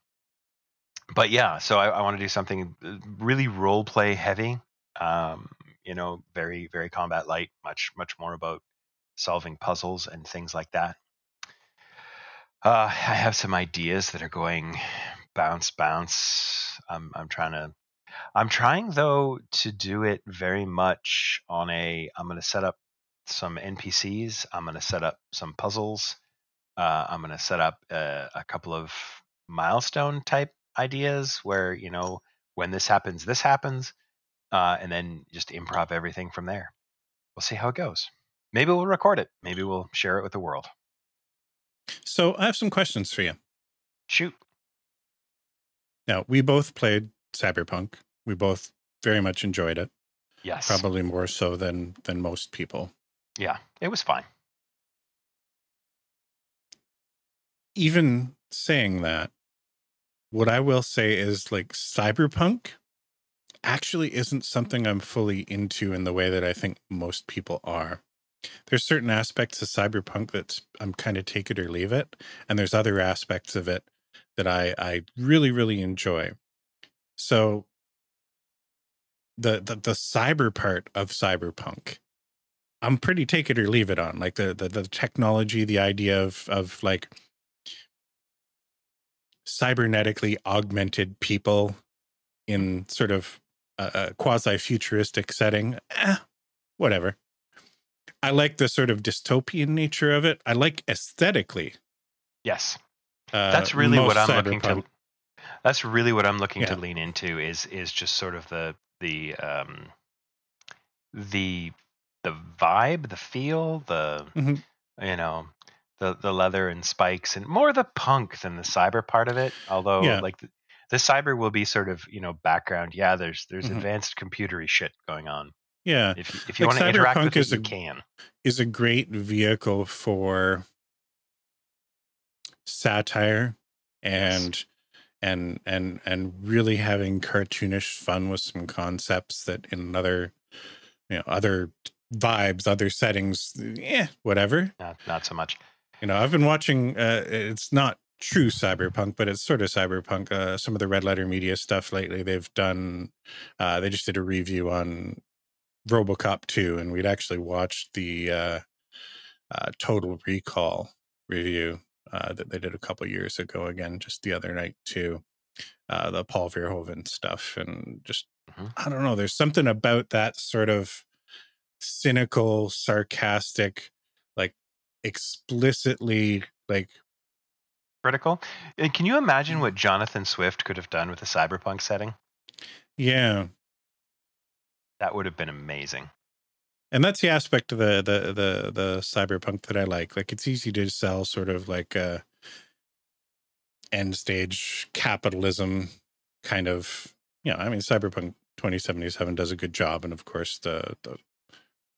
but yeah, so I, I want to do something uh, really role play heavy. Um, you know, very very combat light. Much much more about solving puzzles and things like that. Uh, I have some ideas that are going bounce bounce. I'm I'm trying to. I'm trying though to do it very much on a. I'm going to set up some NPCs. I'm going to set up some puzzles. Uh, I'm going to set up uh, a couple of milestone type ideas where you know when this happens, this happens, uh, and then just improv everything from there. We'll see how it goes. Maybe we'll record it. Maybe we'll share it with the world. So I have some questions for you. Shoot. Now, we both played Cyberpunk. We both very much enjoyed it, Yes. probably more so than than most people. Yeah. It was fine. Even saying that, what I will say is like Cyberpunk actually isn't something I'm fully into in the way that I think most people are. There's certain aspects of Cyberpunk that's I'm kind of take it or leave it, and there's other aspects of it that I I really really enjoy. So the the the cyber part of Cyberpunk, I'm pretty take it or leave it on. Like the the, the technology, the idea of of like cybernetically augmented people in sort of a, a quasi futuristic setting. Eh, whatever. I like the sort of dystopian nature of it. I like aesthetically. Yes. Uh, That's really what I'm looking to. That's really what I'm looking Yeah. to lean into is is just sort of the the um the the vibe, the feel, the Mhm. you know the the leather and spikes and more the punk than the cyber part of it. Although Yeah. like the, the cyber will be sort of you know background. Yeah, there's there's Mhm. advanced computery shit going on. Yeah, If you, if you Like want to interact with is it, a- you can. is a great vehicle for satire and and and and really having cartoonish fun with some concepts that in other you know other vibes other settings yeah whatever Not not so much. you know i've been watching uh it's not true cyberpunk but it's sort of cyberpunk uh some of the red letter media stuff lately they've done uh they just did a review on robocop 2 and we'd actually watched the uh uh total recall review uh that they did a couple years ago again just the other night too uh the paul verhoeven stuff and just Mhm. i don't know there's something about that sort of cynical sarcastic like explicitly like Critical. Can you imagine what Jonathan Swift could have done with a cyberpunk setting? yeah That would have been amazing. and that's the aspect of the the the the cyberpunk that i like like it's easy to sell sort of like a end stage capitalism kind of you know i mean cyberpunk 2077 does a good job and of course the the,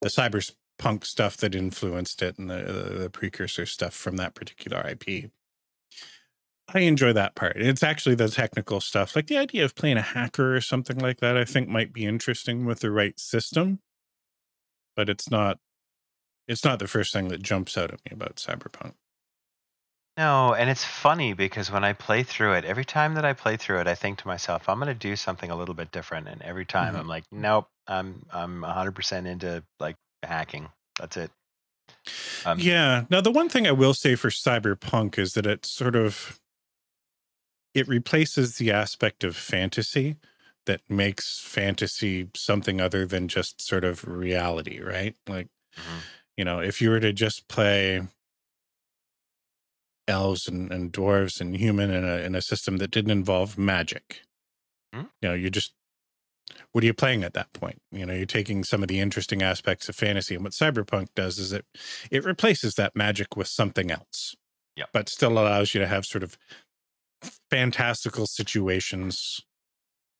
the cyberpunk stuff that influenced it and the, the the precursor stuff from that particular ip i enjoy that part it's actually the technical stuff like the idea of playing a hacker or something like that i think might be interesting with the right system but it's not it's not the first thing that jumps out at me about cyberpunk No, and it's funny because when I play through it, every time that I play through it, I think to myself, I'm going to do something a little bit different. And every time Mhm. I'm like, nope, I'm I'm 100% into like hacking. That's it. Um, yeah now the one thing i will say for cyberpunk is that it sort of it replaces the aspect of fantasy that makes fantasy something other than just sort of reality, right? Like, Mhm. you know, if you were to just play elves and, and dwarves and human in a in a system that didn't involve magic, Hmm. you know, you're just what are you playing at that point? You know, you're taking some of the interesting aspects of fantasy, and what cyberpunk does is it it replaces that magic with something else. Yeah. but still allows you to have sort of fantastical situations.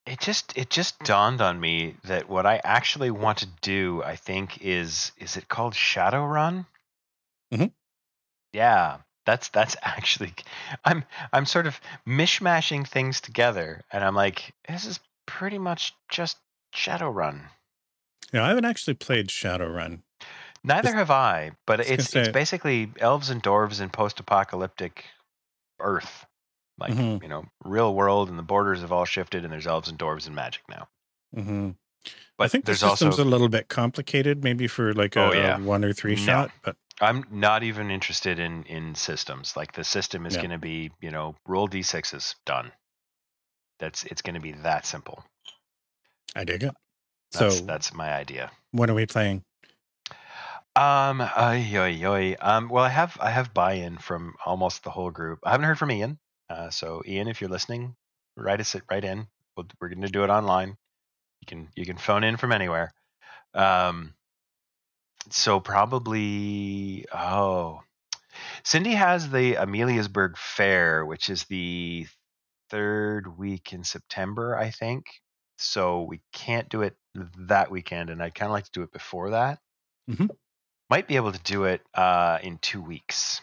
It just it just dawned on me that what I actually want to do, I think, is is it called Shadowrun? Mhm. Yeah, that's that's [LAUGHS] actually I'm I'm sort of mishmashing things together, and I'm like, this is pretty much just Shadowrun. Know, I haven't actually played Shadowrun. Neither Just- have I, but it's it's say- basically elves and dwarves in post-apocalyptic Earth, like Mhm. you know, real world, and the borders have all shifted, and there's elves and dwarves and magic now. hmm But I think the system's also a little bit complicated, maybe for like a, Oh, a one or three No. shot. But I'm not even interested in in systems. Like the system is Yeah. going to be, you know, roll d6s, done. That's it's going to be that simple. I dig it. That's so, that's my idea. when are we playing? Um, ay, ay, ay. um, well, I have I have buy-in from almost the whole group. I haven't heard from Ian. Uh, so Ian, if you're listening, write us it right in. We'll, we're going to do it online. You can you can phone in from anywhere. Um, so probably oh, Cindy has the Ameliasburg Fair, which is the third week in September, I think. So we can't do it that weekend, and I'd kind of like to do it before that. Mhm. Might be able to do it uh, in two weeks.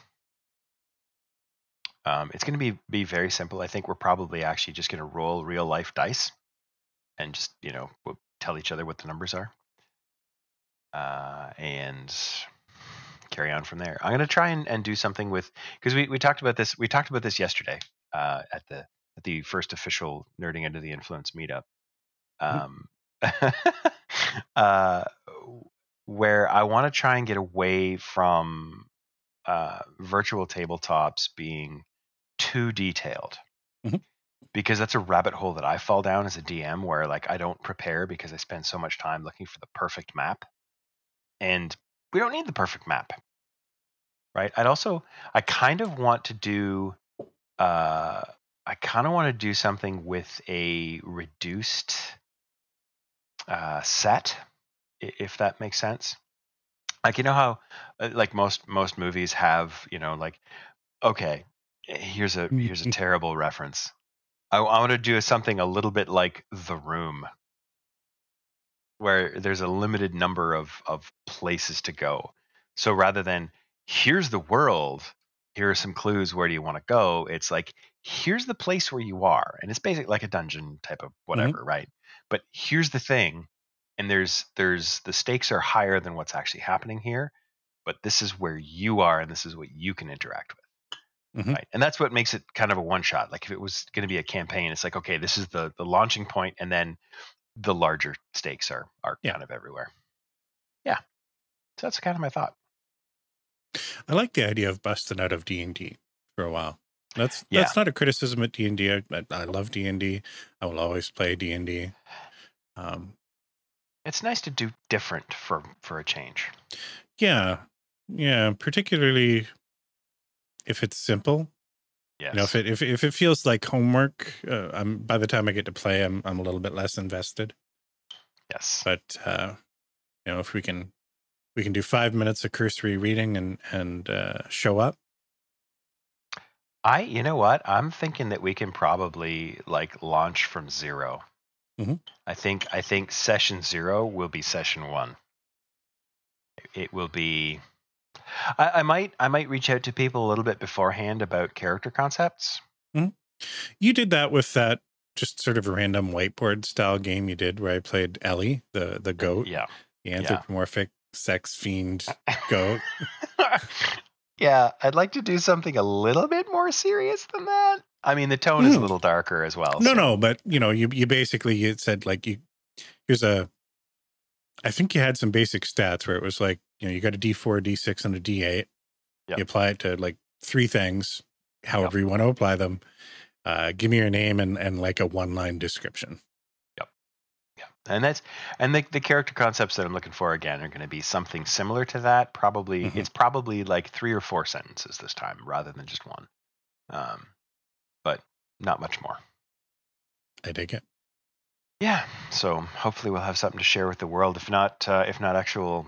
Um, it's going to be be very simple. I think we're probably actually just going to roll real life dice, and just you know we'll tell each other what the numbers are, uh, and carry on from there. I'm going to try and, and do something with because we, we talked about this we talked about this yesterday uh, at the at the first official nerding into the influence meetup. Um, [LAUGHS] uh, where I want to try and get away from uh, virtual tabletops being too detailed. Mhm. Because that's a rabbit hole that I fall down as a DM where like I don't prepare because I spend so much time looking for the perfect map. And we don't need the perfect map. Right? I'd also I kind of want to do uh I kind of want to do something with a reduced uh, set, if that makes sense. Like you know how, uh, like most most movies have, you know, like okay, here's a mm, here's a mm. terrible reference. I, I want to do something a little bit like The Room, where there's a limited number of of places to go. So rather than here's the world, here are some clues. Where do you want to go? It's like here's the place where you are, and it's basically like a dungeon type of mm-hmm. whatever, right? But here's the thing, and there's there's the stakes are higher than what's actually happening here, but this is where you are, and this is what you can interact with, Mhm. right? And that's what makes it kind of a one shot. Like if it was going to be a campaign, it's like okay, this is the the launching point, and then the larger stakes are are Yeah. kind of everywhere. Yeah, so that's kind of my thought. I like the idea of busting out of D and D for a while. That's Yeah. that's not a criticism at D and D. I I love D and D. I will always play D and D. Um, It's nice to do different for for a change. yeah, yeah. Particularly if it's simple. Yes. You know, if it if if it feels like homework, uh, I'm by the time I get to play, I'm I'm a little bit less invested. yes. But uh, you know, if we can we can do five minutes of cursory reading and and uh, show up. I, you know what? I'm thinking that we can probably like launch from 0 Mhm. I think I think session zero will be session one. It will be. I, I might I might reach out to people a little bit beforehand about character concepts. You did that with that just sort of random whiteboard style game you did where I played Ellie, the the goat, Yeah. the anthropomorphic sex fiend [LAUGHS] goat. yeah, I'd like to do something a little bit more serious than that. I mean, the tone is a Hmm. little darker as well. No, so- no, but you know, you you basically you said like you here's a I think you had some basic stats where it was like, you know, you got a D four, D six, and a D eight. Yep. You apply it to like three things, however you want to apply them. Uh, give me your name and and like a one line description. Yep. Yeah. And that's and the the character concepts that I'm looking for again are going to be something similar to that. Probably Mhm. it's probably like three or four sentences this time rather than just one. Um, but not much more. I dig it. Yeah. So hopefully we'll have something to share with the world. If not, uh, if not actual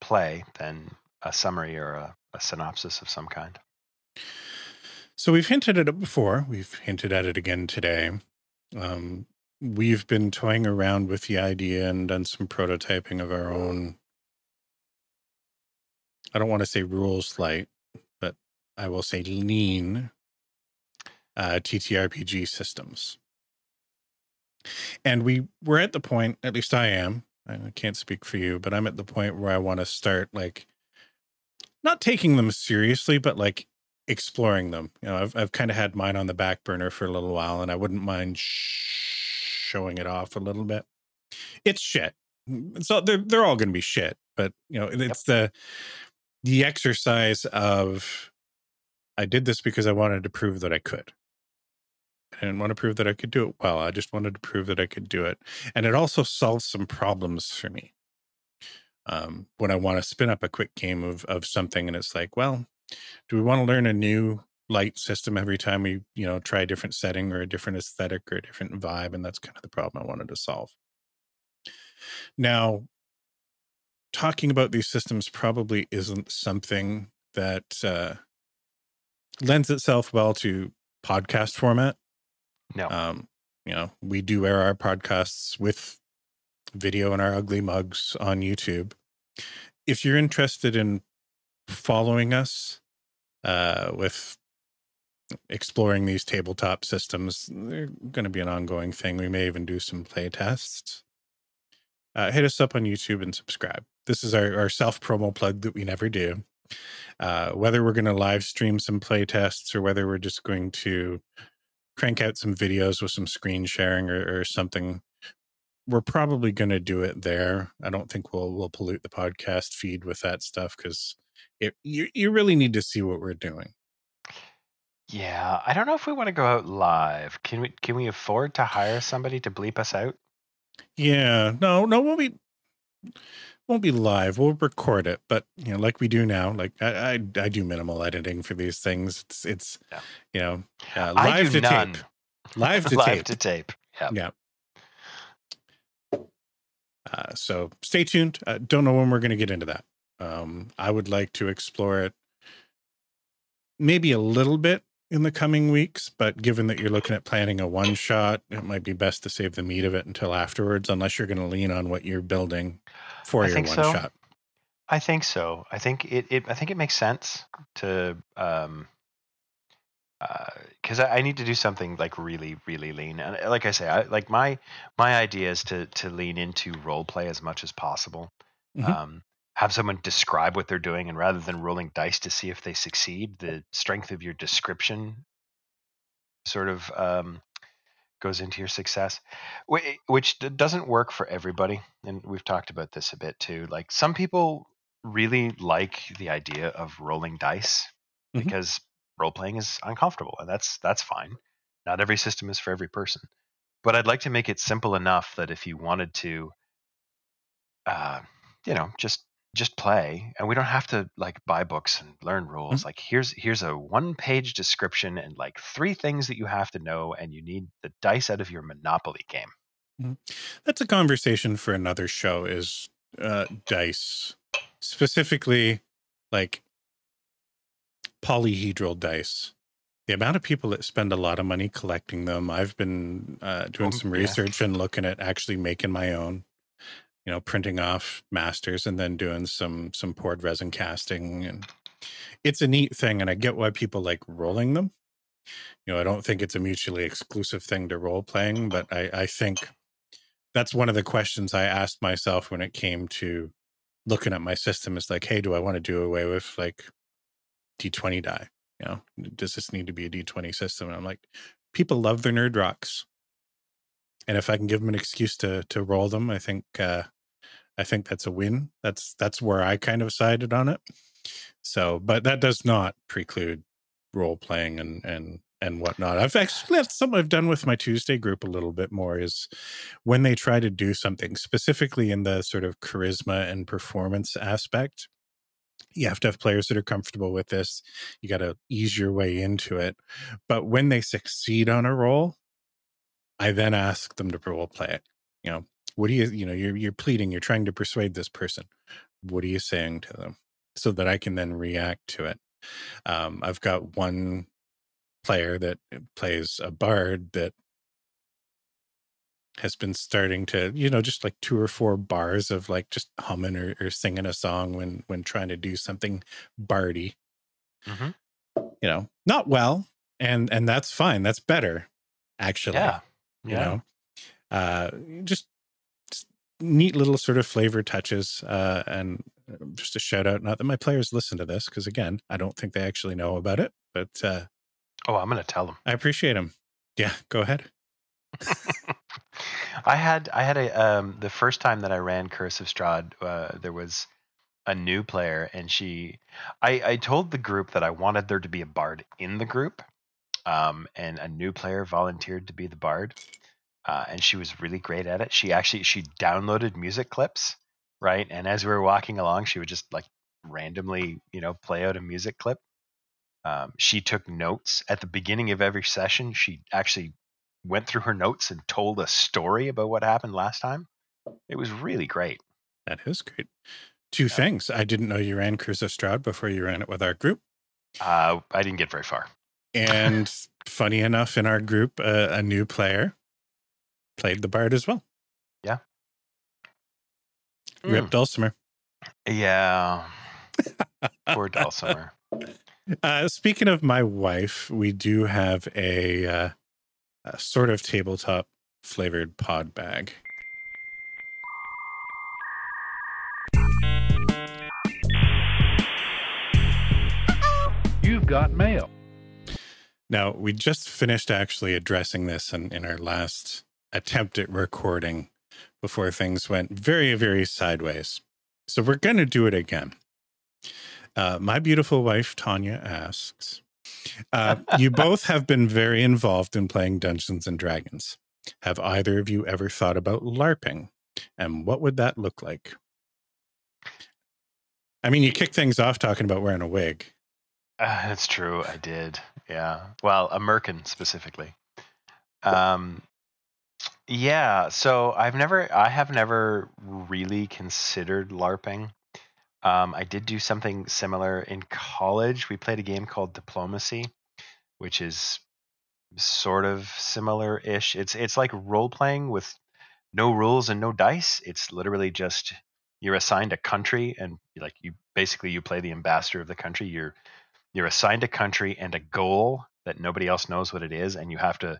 play, then a summary or a, a synopsis of some kind. So we've hinted at it before. We've hinted at it again today. Um, we've been toying around with the idea and done some prototyping of our own. I don't want to say rules light, but I will say lean uh, TTRPG systems. And we we're at the point, at least I am. I can't speak for you, but I'm at the point where I want to start like not taking them seriously, but like exploring them. You know, I've I've kind of had mine on the back burner for a little while, and I wouldn't mind sh- showing it off a little bit. It's shit. Mm, so they're they're all going to be shit, but you know, it's the the exercise of I did this because I wanted to prove that I could. I didn't want to prove that I could do it well. I just wanted to prove that I could do it, and it also solves some problems for me. Um, when I want to spin up a quick game of of something, and it's like, well, do we want to learn a new light system every time we you know try a different setting or a different aesthetic or a different vibe and that's kind of the problem i wanted to solve now talking about these systems probably isn't something that uh, lends itself well to podcast format No. um, you know we do air our podcasts with video and our ugly mugs on youtube if you're interested in following us uh, with exploring these tabletop systems. They're going to be an ongoing thing. We may even do some play tests. Uh, hit us up on YouTube and subscribe. This is our, our self promo plug that we never do. Uh, whether we're going to live stream some play tests or whether we're just going to crank out some videos with some screen sharing or, or something, we're probably going to do it there. I don't think we'll we'll pollute the podcast feed with that stuff because it you you really need to see what we're doing. Yeah, I don't know if we want to go out live. Can we? Can we afford to hire somebody to bleep us out? Yeah, no, no, won't be won't be live. We'll record it, but you know, like we do now. Like I, I, I do minimal editing for these things. It's, it's, Yeah. you know, uh, live to none. tape, live [LAUGHS] to Live tape. to tape. Yeah. Yeah. Uh, so stay tuned. Uh, don't know when we're going to get into that. Um, I would like to explore it maybe a little bit in the coming weeks, but given that you're looking at planning a one shot, it might be best to save the meat of it until afterwards, unless you're going to lean on what you're building for I your think one so. shot. I think so. I think it, it I think it makes sense to um because I, I need to do something like really really lean and uh, like I say I like my my idea is to to lean into role play as much as possible. Mhm. Um, have someone describe what they're doing and rather than rolling dice to see if they succeed, the strength of your description sort of um, goes into your success, which doesn't work for everybody. And we've talked about this a bit too. Like some people really like the idea of rolling dice Mhm. because role playing is uncomfortable, and that's that's fine. Not every system is for every person, but I'd like to make it simple enough that if you wanted to, uh, you know, just just play, and we don't have to like buy books and learn rules. Like here's here's a one page description and like three things that you have to know, and you need the dice out of your Monopoly game. That's a conversation for another show. Is uh, dice specifically like polyhedral dice? The amount of people that spend a lot of money collecting them. I've been uh, doing Um, some yeah. research and looking at actually making my own. You know, printing off masters and then doing some some poured resin casting, and it's a neat thing. And I get why people like rolling them. You know, I don't think it's a mutually exclusive thing to role playing, but I, I think that's one of the questions I asked myself when it came to looking at my system is like, hey, do I want to do away with like D20 die? You know, does this need to be a D20 system? And I'm like, people love their nerd rocks. And if I can give them an excuse to to roll them, I think uh I think that's a win. That's that's where I kind of sided on it. So, but that does not preclude role playing and and and whatnot. I've actually that's something I've done with my Tuesday group a little bit more is when they try to do something specifically in the sort of charisma and performance aspect. You have to have players that are comfortable with this. You got to ease your way into it. But when they succeed on a role, I then ask them to role play it. You know, what do you, you know, you're you're pleading, you're trying to persuade this person. What are you saying to them? So that I can then react to it. Um, I've got one player that plays a bard that has been starting to you know just like two or four bars of like just humming or, or singing a song when when trying to do something bardy Mhm. you know not well and and that's fine that's better actually Yeah. you Yeah. know uh just neat little sort of flavor touches uh and uh, just a shout out not that my players listen to this because again i don't think they actually know about it but uh Oh, I'm gonna tell them. i appreciate them yeah go ahead. [LAUGHS] I had I had a um the first time that I ran Curse of Strahd, uh, there was a new player, and she, I I told the group that I wanted there to be a bard in the group, um, and a new player volunteered to be the bard, uh, and she was really great at it. She actually she downloaded music clips, right, and as we were walking along, she would just like randomly, you know, play out a music clip. Um, she took notes at the beginning of every session. She actually went through her notes and told a story about what happened last time. It was really great. That is great. Two things. I didn't know you ran Curse of Strahd before you ran it with our group. Uh, I didn't get very far. And [LAUGHS] funny enough, in our group, uh, a new player played the bard as well. Yeah. Rip Dulcimer. Yeah. [LAUGHS] Poor Dulcimer. Uh, speaking of my wife, we do have a, uh, a sort of tabletop flavored pod bag. You've got mail. Now, we just finished actually addressing this in, in our last attempt at recording before things went very, very sideways. So we're going to do it again. Uh, my beautiful wife, Tanya, asks uh, [LAUGHS] You both have been very involved in playing Dungeons and Dragons. Have either of you ever thought about LARPing? And what would that look like? I mean, you kick things off talking about wearing a wig. Uh, that's true. I did. Yeah. Well, a merkin specifically. Um, yeah. So I've never, I have never really considered LARPing. Um, I did do something similar in college. We played a game called Diplomacy, which is sort of similar-ish. It's it's like role playing with no rules and no dice. It's literally just you're assigned a country and like you basically you play the ambassador of the country. You're you're assigned a country and a goal that nobody else knows what it is, and you have to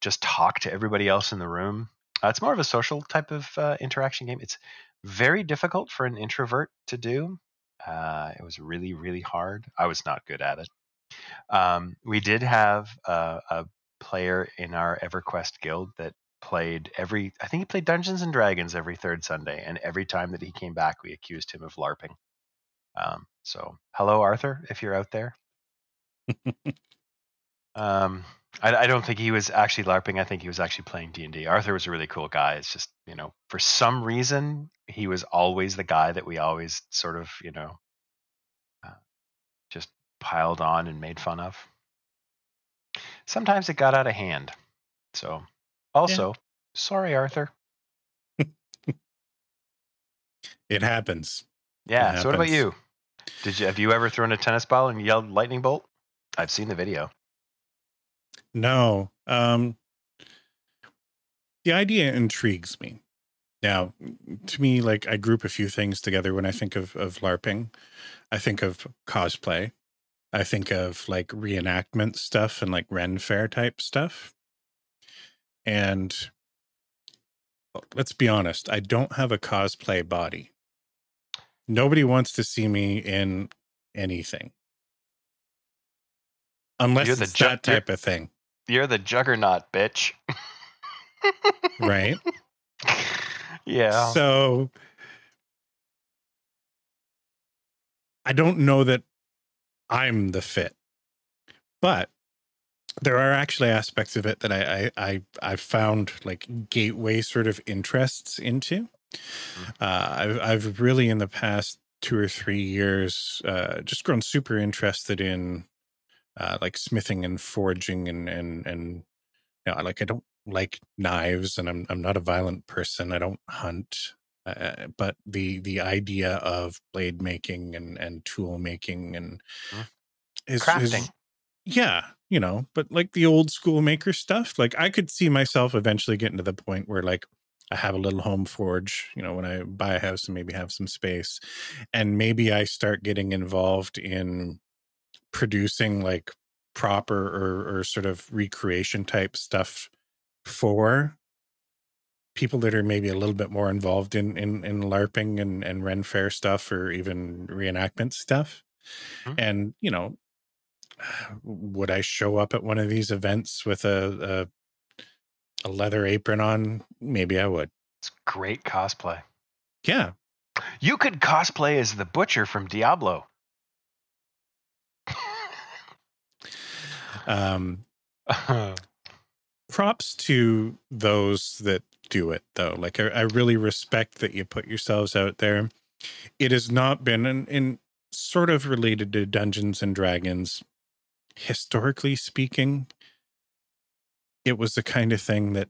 just talk to everybody else in the room. Uh, it's more of a social type of uh, interaction game. It's very difficult for an introvert to do. Uh, it was really, really hard. I was not good at it. Um, we did have a, a player in our EverQuest guild that played every, I think he played Dungeons and Dragons every third Sunday, and every time that he came back, we accused him of LARPing. Um, so, hello, Arthur, if you're out there. [LAUGHS] um, I, I don't think he was actually LARPing. I think he was actually playing D and D. Arthur was a really cool guy. It's just you know, for some reason, he was always the guy that we always sort of you know, uh, just piled on and made fun of. Sometimes it got out of hand. So, also, sorry, Arthur. [LAUGHS] It happens. Yeah. It So, what about you? Did you have you ever thrown a tennis ball and yelled lightning bolt? I've seen the video. No. Um the idea intrigues me. Now, to me, like I group a few things together when I think of of LARPing. I think of cosplay. I think of like reenactment stuff and like Ren Fair type stuff. And let's be honest, I don't have a cosplay body. Nobody wants to see me in anything. Unless You're the it's ju- that type of thing, You're the juggernaut, bitch. [LAUGHS] right? yeah. So I don't know that I'm the fit. But there are actually aspects of it that I I I, I found like gateway sort of interests into. Uh, I've I've really in the past two or three years uh, just grown super interested in uh, like smithing and forging and and and you know, like I don't like knives and I'm I'm not a violent person. I don't hunt. Uh, but the the idea of blade making and and tool making and Mm. is, Crafting. is yeah you know but like the old school maker stuff like i could see myself eventually getting to the point where like i have a little home forge you know when i buy a house and maybe have some space and maybe i start getting involved in producing like proper or, or sort of recreation type stuff for people that are maybe a little bit more involved in in, in larping and and ren fair stuff or even reenactment stuff Mhm. and you know [SIGHS] would i show up at one of these events with a a, a leather apron on maybe i would It's great cosplay. yeah You could cosplay as the butcher from Diablo. Um props to those that do it though. Like I, I really respect that you put yourselves out there. It has not been in, in sort of related to dungeons and dragons historically speaking it was the kind of thing that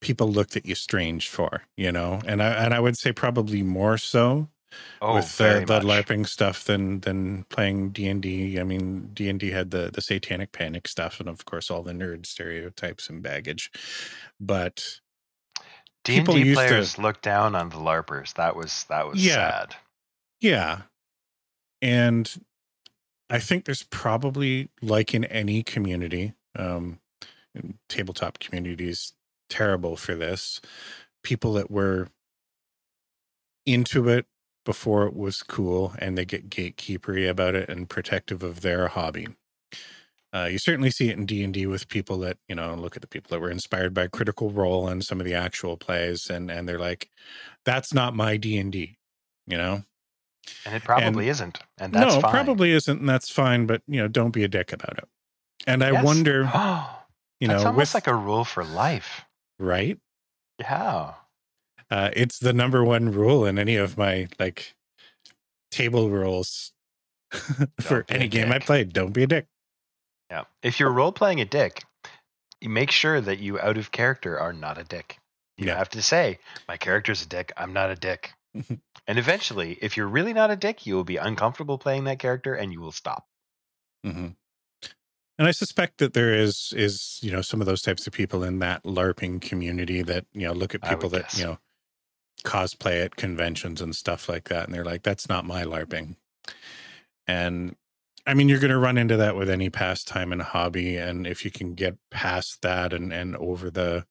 people looked at you strange for you know? And i and i would say probably more so oh, with the, the. LARPing stuff than than playing D and D. I mean, D and D had the the Satanic Panic stuff, and of course all the nerd stereotypes and baggage. But D and D used to- players looked down on the larpers. That was that was Yeah. sad. yeah, and I think there's probably like in any community, um, tabletop communities terrible for this. People that were into it before it was cool and they get gatekeepery about it and protective of their hobby. Uh, you certainly see it in D and D with people that you know look at the people that were inspired by Critical Role and some of the actual plays, and and they're like, "That's not my D and D," you know. And it probably isn't. And that's no, fine. probably isn't, and that's fine. But you know, don't be a dick about it. And I Yes. wonder, Oh, [GASPS] you know, almost with like a rule for life. right, Yeah. Uh, it's the number one rule in any of my like table rules [LAUGHS] for Don't be a any game I play. Don't be a dick. Yeah. If you're role playing a dick, you make sure that you out of character are not a dick. You Yeah. have to say, my character's a dick. I'm not a dick. [LAUGHS] and eventually, if you're really not a dick, you will be uncomfortable playing that character and you will stop. hmm And I suspect that there is is you know some of those types of people in that LARPing community that you know look at people that guess. you know cosplay at conventions and stuff like that, and they're like, "That's not my LARPing." And I mean, you're going to run into that with any pastime and hobby, and if you can get past that and and over the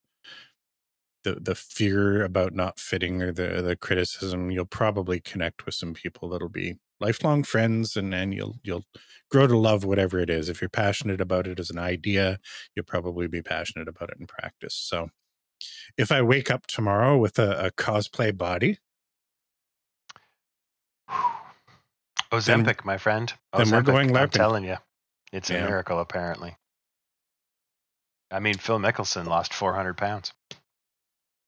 the the fear about not fitting or the the criticism, you'll probably connect with some people that'll be lifelong friends, and and you'll you'll grow to love whatever it is. If you're passionate about it as an idea, you'll probably be passionate about it in practice. So, if I wake up tomorrow with a, a cosplay body, [SIGHS] Ozempic, my friend. then we're Ozempic, going I'm telling you. It's a miracle, apparently. I mean, Phil Mickelson lost 400 pounds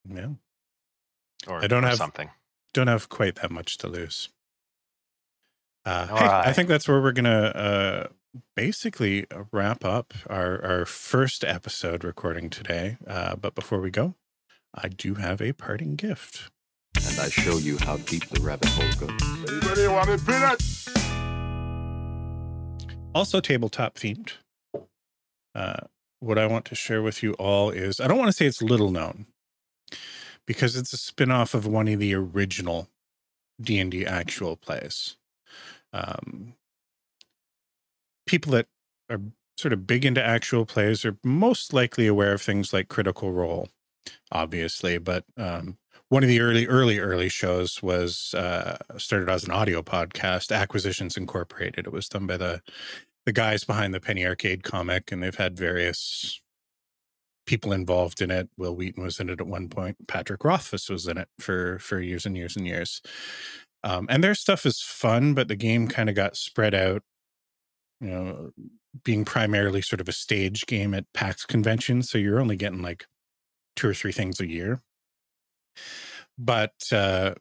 yeah, or, I don't or have- something. don't have quite that much to lose. Uh, hey, I. I think that's where we're gonna uh, basically wrap up our our first episode recording today. Uh, but before we go, I do have a parting gift. and I show you how deep the rabbit hole goes. Anybody want a peanut? also tabletop themed. Uh, what I want to share with you all is I don't want to say it's little known because it's a spin-off of one of the original D&D actual plays. Um, people that are sort of big into actual plays are most likely aware of things like Critical Role, obviously, but um, one of the early, early, early shows was uh, started as an audio podcast, Acquisitions Incorporated. It was done by the the guys behind the Penny Arcade comic, and they've had various people involved in it. Wil Wheaton was in it at one point. Patrick Rothfuss was in it for for years and years and years. Um, and their stuff is fun, but the game kind of got spread out. You know, being primarily sort of a stage game at PAX conventions. So you're only getting like two or three things a year. But uh,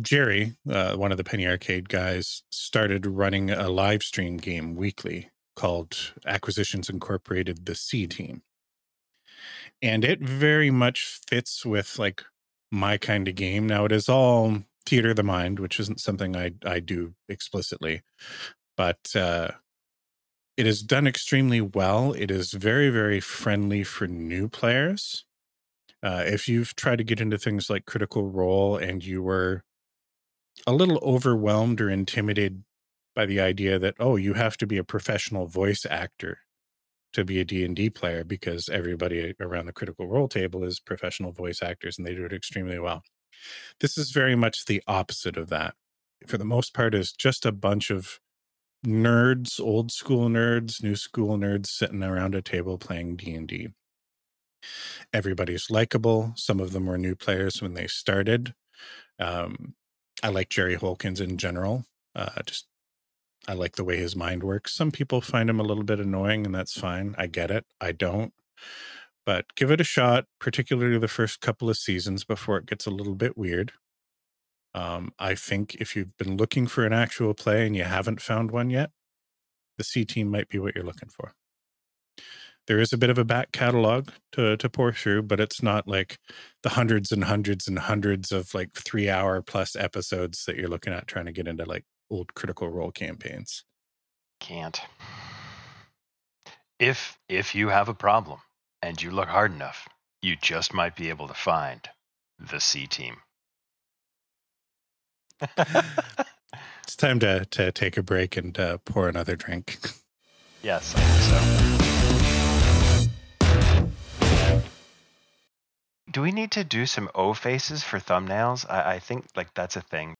Jerry, uh, one of the Penny Arcade guys, started running a live stream game weekly called Acquisitions Incorporated the C Team. And it very much fits with like my kind of game. Now it is all theater of the mind, which isn't something I I do explicitly, but uh it is done extremely well. It is very, very friendly for new players. Uh, if you've tried to get into things like Critical Role and you were a little overwhelmed or intimidated by the idea that oh, you have to be a professional voice actor to be a D&D player because everybody around the Critical Role table is professional voice actors and they do it extremely well. This is very much the opposite of that. For the most part, is just a bunch of nerds, old school nerds, new school nerds sitting around a table playing D&D. Everybody's likable. Some of them were new players when they started. Um, I like Jerry Holkins in general. Uh, just I like the way his mind works. Some people find him a little bit annoying, and that's fine. I get it. I don't. But give it a shot, particularly the first couple of seasons before it gets a little bit weird. Um, I think if you've been looking for an actual play and you haven't found one yet, the C team might be what you're looking for. There is a bit of a back catalog to to pour through, but it's not like the hundreds and hundreds and hundreds of like three hour plus episodes that you're looking at trying to get into like old critical role campaigns. Can't. If if you have a problem and you look hard enough, you just might be able to find the C team. [LAUGHS] It's time to to take a break and uh, pour another drink. yes, I think so. Do we need to do some O faces for thumbnails? I, I think like that's a thing